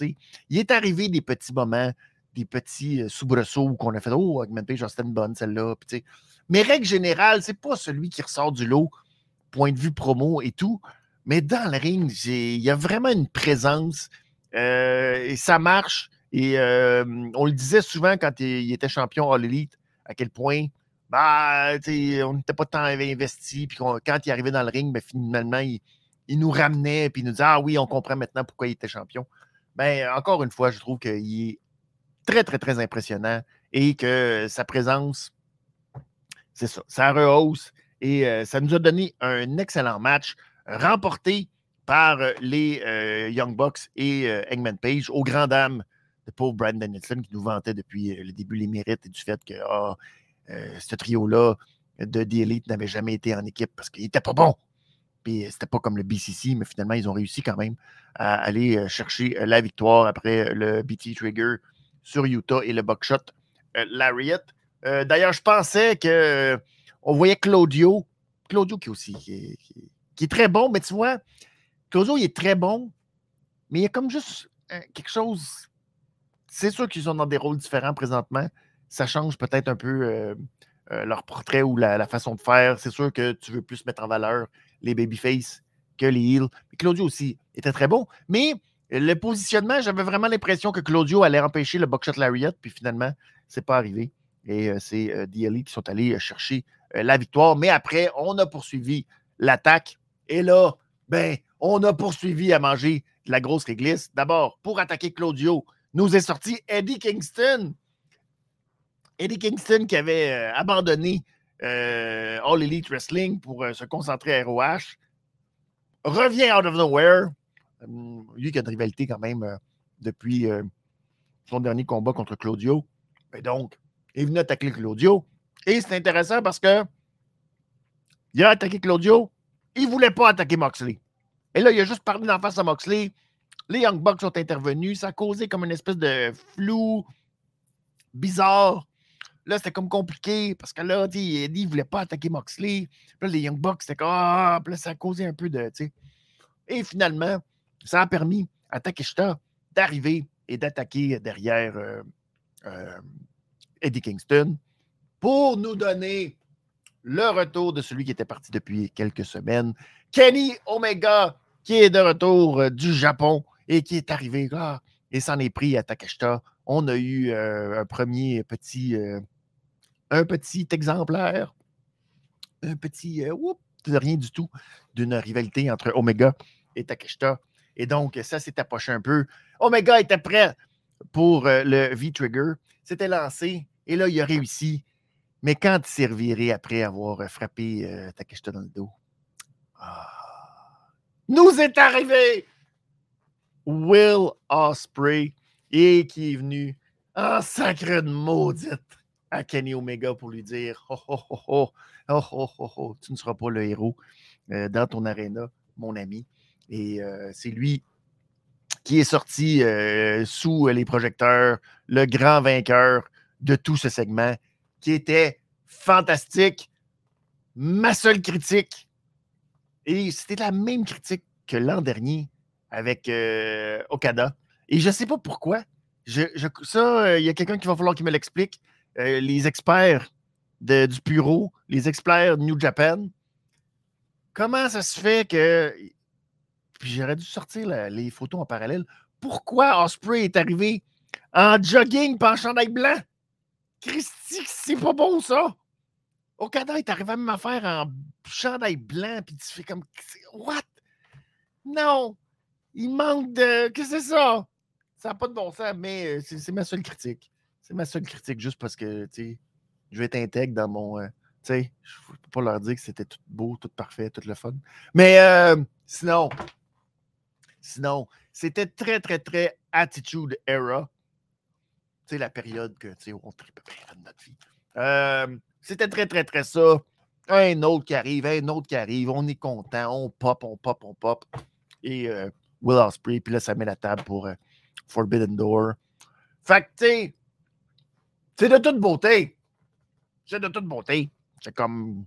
Il est arrivé des petits moments, des petits euh, soubresauts qu'on a fait Oh, Hangman Page, c'était une bonne celle-là. Mais règle générale, c'est pas celui qui ressort du lot point de vue promo et tout. Mais dans le ring, il y a vraiment une présence euh, et ça marche. Et on le disait souvent quand il, était champion All Elite, à quel point bah, on n'était pas tant investi. Puis quand il arrivait dans le ring, ben, finalement, il, nous ramenait puis il nous disait Ah oui, on comprend maintenant pourquoi il était champion. ben, encore une fois, je trouve qu'il est très, très, très impressionnant et que sa présence, c'est ça, ça rehausse et euh, ça nous a donné un excellent match remporté par euh, les euh, Young Bucks et Eggman Page aux grand dames de pauvre Brandon Nelson qui nous vantait depuis le début les mérites et du fait que ah, ce trio-là de The Elite n'avait jamais été en équipe parce qu'il n'était pas bon. Puis c'était pas comme le BCC, mais finalement, ils ont réussi quand même à aller chercher la victoire après le BT Trigger sur Utah et le Buckshot Lariat. D'ailleurs, je pensais que on voyait Claudio. Claudio qui aussi, qui est, très bon, mais tu vois, Claudio, il est très bon, mais il y a comme juste euh, quelque chose. C'est sûr qu'ils sont dans des rôles différents présentement. Ça change peut-être un peu euh, euh, leur portrait ou la, façon de faire. C'est sûr que tu veux plus mettre en valeur les babyface que les heels. Claudio aussi était très bon. Mais le positionnement, j'avais vraiment l'impression que Claudio allait empêcher le Buckshot Lariat, puis finalement, c'est pas arrivé. Et c'est euh, qui sont allés chercher euh, la victoire. Mais après, on a poursuivi l'attaque. Et là, ben, on a poursuivi à manger de la grosse réglisse. D'abord, pour attaquer Claudio, nous est sorti Eddie Kingston. Eddie Kingston qui avait euh, abandonné euh, All Elite Wrestling pour se concentrer à ROH. Revient out of nowhere. Hum, lui qui a de rivalité quand même depuis son dernier combat contre Claudio. Et donc, il venu attaquer Claudio. Et c'est intéressant parce que il a attaqué Claudio. Il ne voulait pas attaquer Moxley. Et là, il a juste parlé d'en face à Moxley. Les Young Bucks sont intervenus. Ça a causé comme une espèce de flou bizarre. Là, c'était comme compliqué parce que là, dit ne voulait pas attaquer Moxley. là, les Young Bucks, c'était comme Ah, là, ça a causé un peu de. Et finalement, ça a permis à Takeshita d'arriver et d'attaquer derrière euh, euh, Eddie Kingston pour nous donner le retour de celui qui était parti depuis quelques semaines, Kenny Omega, qui est de retour euh, du Japon et qui est arrivé là et s'en est pris à Takeshita. On a eu un premier petit, un petit exemplaire, un petit, rien du tout, d'une rivalité entre Omega et Takeshita. Et donc, ça s'est approché un peu. Omega était prêt pour le V-Trigger. C'était lancé et là, il a réussi. Mais quand il s'est après avoir euh, frappé euh, Takeshita dans le dos, ah, nous est arrivé Will Osprey et qui est venu en sacre de maudite Kenny Omega pour lui dire oh, oh, oh, oh, oh, oh, tu ne seras pas le héros euh, dans ton aréna, mon ami. Et c'est lui qui est sorti sous les projecteurs, le grand vainqueur de tout ce segment qui était fantastique. Ma seule critique, et c'était la même critique que l'an dernier avec euh, Okada. Et je ne sais pas pourquoi. Je, ça, euh, il y a quelqu'un qui va falloir qu'il me l'explique. Euh, les experts du bureau, les experts de New Japan, comment ça se fait que. Puis j'aurais dû sortir les photos en parallèle. Pourquoi Osprey est arrivé en jogging pas en chandail blanc? Christy, c'est pas bon ça! Okada est arrivé à même affaire en chandail blanc, puis tu fais comme What? Non! Il manque de. Qu'est-ce que c'est ça? Ça n'a pas de bon sens, mais euh, c'est ma seule critique. C'est ma seule critique, juste parce que, tu je vais être intègre dans mon. Euh, tu sais, je ne peux pas leur dire que c'était tout beau, tout parfait, tout le fun. Mais euh, sinon, sinon, c'était très, très, très Attitude Era sais, la période que, tu sais, on tripe de notre vie. Euh, c'était très, très, très ça. Un autre qui arrive, un autre qui arrive, on est content, on pop, on pop, on pop. Et Will Ospreay, puis là, ça met la table pour Forbidden Door. Fait que, tu sais, c'est de toute beauté. C'est de toute beauté. C'est comme,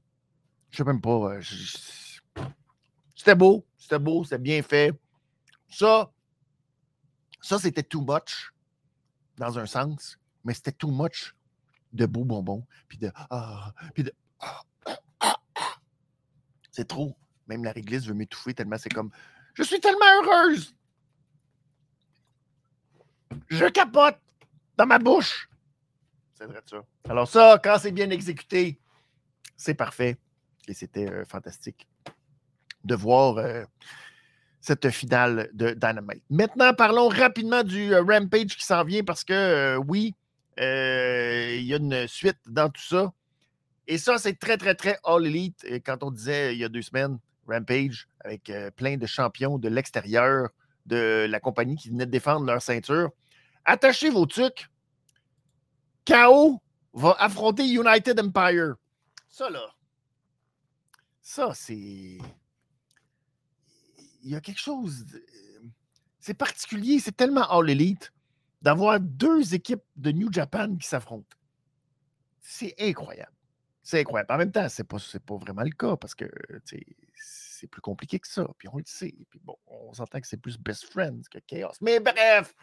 je sais même pas, c'était beau, c'était beau, c'était bien fait. Ça, ça, c'était too much dans un sens, mais c'était too much de beaux bonbons, puis de ah, puis de c'est trop. Même la réglisse veut m'étouffer tellement c'est comme je suis tellement heureuse. Je capote dans ma bouche. C'est vrai ça. Alors ça, quand c'est bien exécuté, c'est parfait. Et c'était euh, fantastique de voir euh, cette finale de Dynamite. Maintenant, parlons rapidement du euh, Rampage qui s'en vient parce que oui, il y a une suite dans tout ça. Et ça, c'est très, très, très all elite. Et quand on disait il y a deux semaines, Rampage, avec plein de champions de l'extérieur de la compagnie qui venaient de défendre leur ceinture. Attachez vos trucs. KO va affronter United Empire. Ça, là. Ça, c'est il y a quelque chose. C'est particulier, c'est tellement all elite d'avoir deux équipes de New Japan qui s'affrontent. C'est incroyable. C'est incroyable. En même temps, c'est pas, pas vraiment le cas parce que c'est plus compliqué que ça. Puis on le sait. Puis bon, on s'entend que c'est plus best friends que chaos. Mais bref,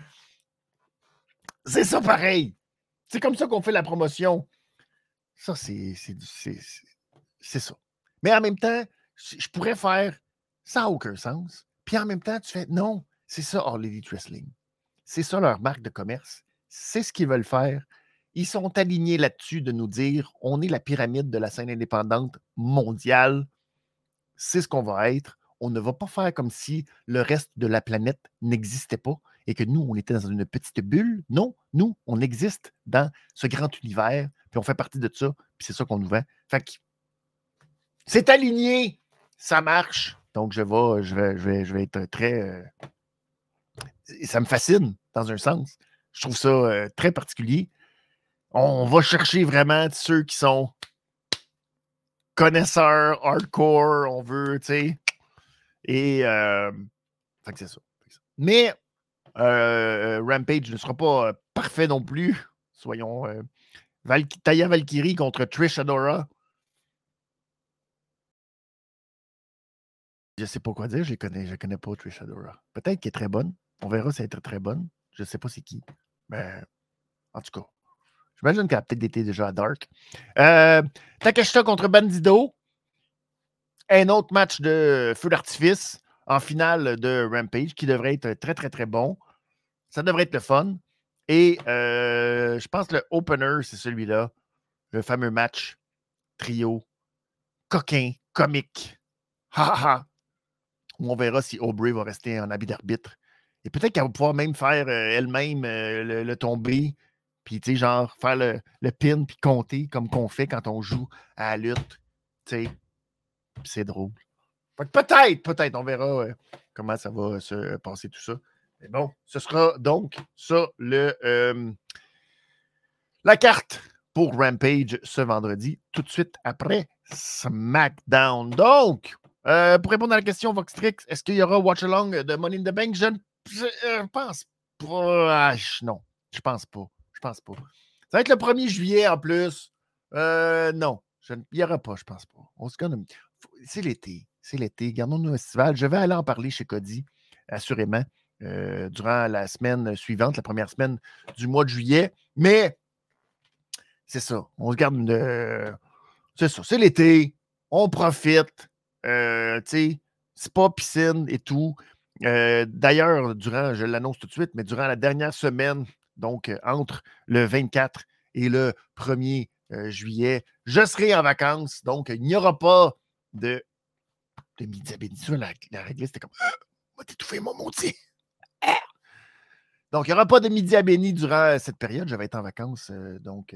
c'est ça pareil. C'est comme ça qu'on fait la promotion. Ça, c'est ça. Mais en même temps, je pourrais faire ça n'a aucun sens. Puis en même temps, tu fais non, c'est ça All Elite Wrestling. C'est ça leur marque de commerce. C'est ce qu'ils veulent faire. Ils sont alignés là-dessus de nous dire on est la pyramide de la scène indépendante mondiale. C'est ce qu'on va être. On ne va pas faire comme si le reste de la planète n'existait pas et que nous, on était dans une petite bulle. Non, nous, on existe dans ce grand univers, puis on fait partie de ça, puis c'est ça qu'on nous vend. Fait que c'est aligné, ça marche. Donc, je vais, je vais, je vais, être très. Euh, ça me fascine, dans un sens. Je trouve ça euh, très particulier. On va chercher vraiment ceux qui sont connaisseurs, hardcore, on veut, tu sais. Et. Euh, c'est ça. Mais Rampage ne sera pas parfait non plus. Soyons. Taya Valkyrie contre Trish Adora. Je ne sais pas quoi dire, je ne connais, connais pas Trish Adora. Peut-être qu'elle est très bonne. On verra si elle est très, très bonne. Je ne sais pas c'est qui. Mais en tout cas, j'imagine qu'elle a peut-être été déjà à Dark. Euh, Takeshita contre Bandido. Un autre match de feu d'artifice en finale de Rampage qui devrait être très, très, très bon. Ça devrait être le fun. Et euh, je pense que le opener, c'est celui-là. Le fameux match trio coquin, comique. Ha ha où on verra si Aubrey va rester en habit d'arbitre. Et peut-être qu'elle va pouvoir même faire euh, elle-même euh, le, tomber, puis tu sais, genre faire le, pin, puis compter comme qu'on fait quand on joue à la lutte. Tu sais, c'est drôle. Peut-être, peut-être, on verra comment ça va se passer tout ça. Bon, ce sera donc ça le la carte pour Rampage ce vendredi, tout de suite après SmackDown. Donc, euh, pour répondre à la question, Voxtrix, est-ce qu'il y aura Watch Along de Money in the Bank? Je ne euh, pense pas. Ah, non, je pense pas. Je pense pas. Ça va être le 1er juillet en plus. Euh, non, il n'y aura pas, je pense pas. On se C'est l'été. C'est l'été. Gardons-nous un festival. Je vais aller en parler chez Cody, assurément, durant la semaine suivante, la première semaine du mois de juillet. Mais c'est ça. On se garde une. C'est ça. C'est l'été. On profite. Euh, c'est pas piscine et tout. Euh, d'ailleurs, durant, je l'annonce tout de suite, mais durant la dernière semaine, donc euh, entre le 24 et le 1er juillet, je serai en vacances. Donc, il n'y aura pas de, de midi à La, la règle, c'était comme va t'étouffer mon montier. Donc, il n'y aura pas de midi à béni durant cette période. Je vais être en vacances, donc,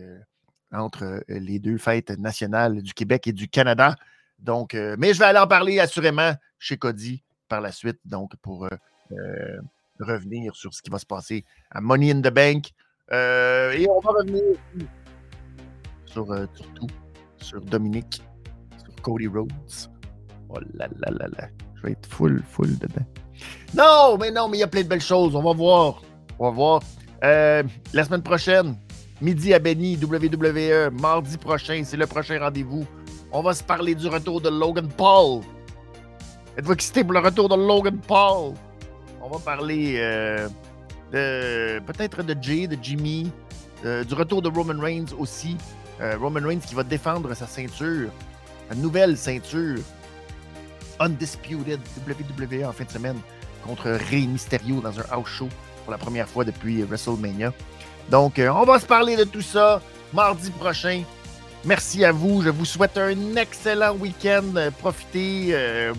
entre les deux fêtes nationales du Québec et du Canada. Donc, euh, mais je vais aller en parler assurément chez Cody par la suite, donc pour euh, euh, revenir sur ce qui va se passer à Money in the Bank. et on va revenir sur, sur, tout, sur Dominique, sur Cody Rhodes. Oh là là là là, je vais être full, full dedans. Non, mais non, mais il y a plein de belles choses. On va voir. On va voir. la semaine prochaine, midi à Benny, WWE. Mardi prochain, c'est le prochain rendez-vous on va se parler du retour de Logan Paul. Êtes-vous excité pour le retour de Logan Paul? On va parler euh, de peut-être de Jay, de Jimmy, euh, du retour de Roman Reigns aussi. Euh, Roman Reigns qui va défendre sa ceinture, sa nouvelle ceinture Undisputed WWE en fin de semaine contre Rey Mysterio dans un house show pour la première fois depuis WrestleMania. Donc, on va se parler de tout ça mardi prochain. Merci à vous. Je vous souhaite un excellent week-end. Profitez, euh,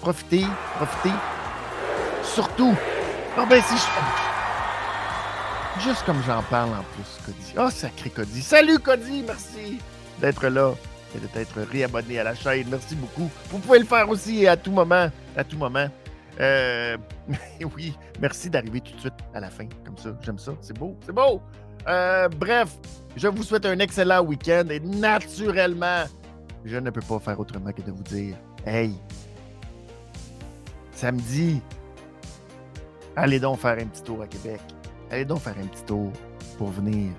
profitez, profitez. surtout. Ah ben si je... Juste comme j'en parle en plus, Cody. Oh, sacré Cody. Salut Cody, merci d'être là et de t'être réabonné à la chaîne. Merci beaucoup. Vous pouvez le faire aussi à tout moment. À tout moment. Euh, oui, merci d'arriver tout de suite à la fin, comme ça. J'aime ça. C'est beau. C'est beau. Euh, bref, je vous souhaite un excellent week-end et naturellement, je ne peux pas faire autrement que de vous dire Hey, samedi, allez donc faire un petit tour à Québec. Allez donc faire un petit tour pour venir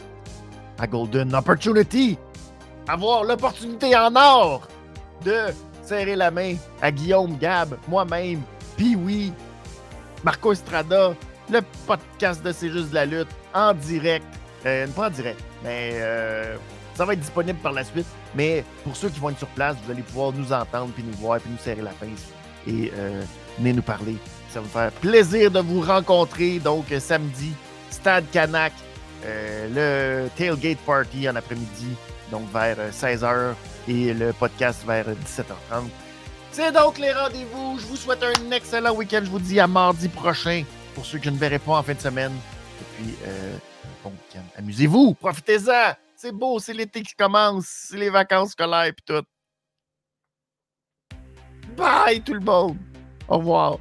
à Golden Opportunity. Avoir l'opportunité en or de serrer la main à Guillaume Gab, moi-même, puis Marco Estrada, le podcast de C'est juste de la lutte en direct. Euh, pas en direct, mais euh, ça va être disponible par la suite. Mais pour ceux qui vont être sur place, vous allez pouvoir nous entendre, puis nous voir, puis nous serrer la pince et euh, venir nous parler. Ça va me faire plaisir de vous rencontrer. Donc, samedi, Stade Canac, le Tailgate Party en après-midi, donc vers 16h, et le podcast vers 17h30. C'est donc les rendez-vous. Je vous souhaite un excellent week-end. Je vous dis à mardi prochain pour ceux que je ne verrai pas en fin de semaine. Et puis, euh, bon week-end. Amusez-vous, profitez-en. C'est beau, c'est l'été qui commence, c'est les vacances scolaires et tout. Bye tout le monde. Au revoir.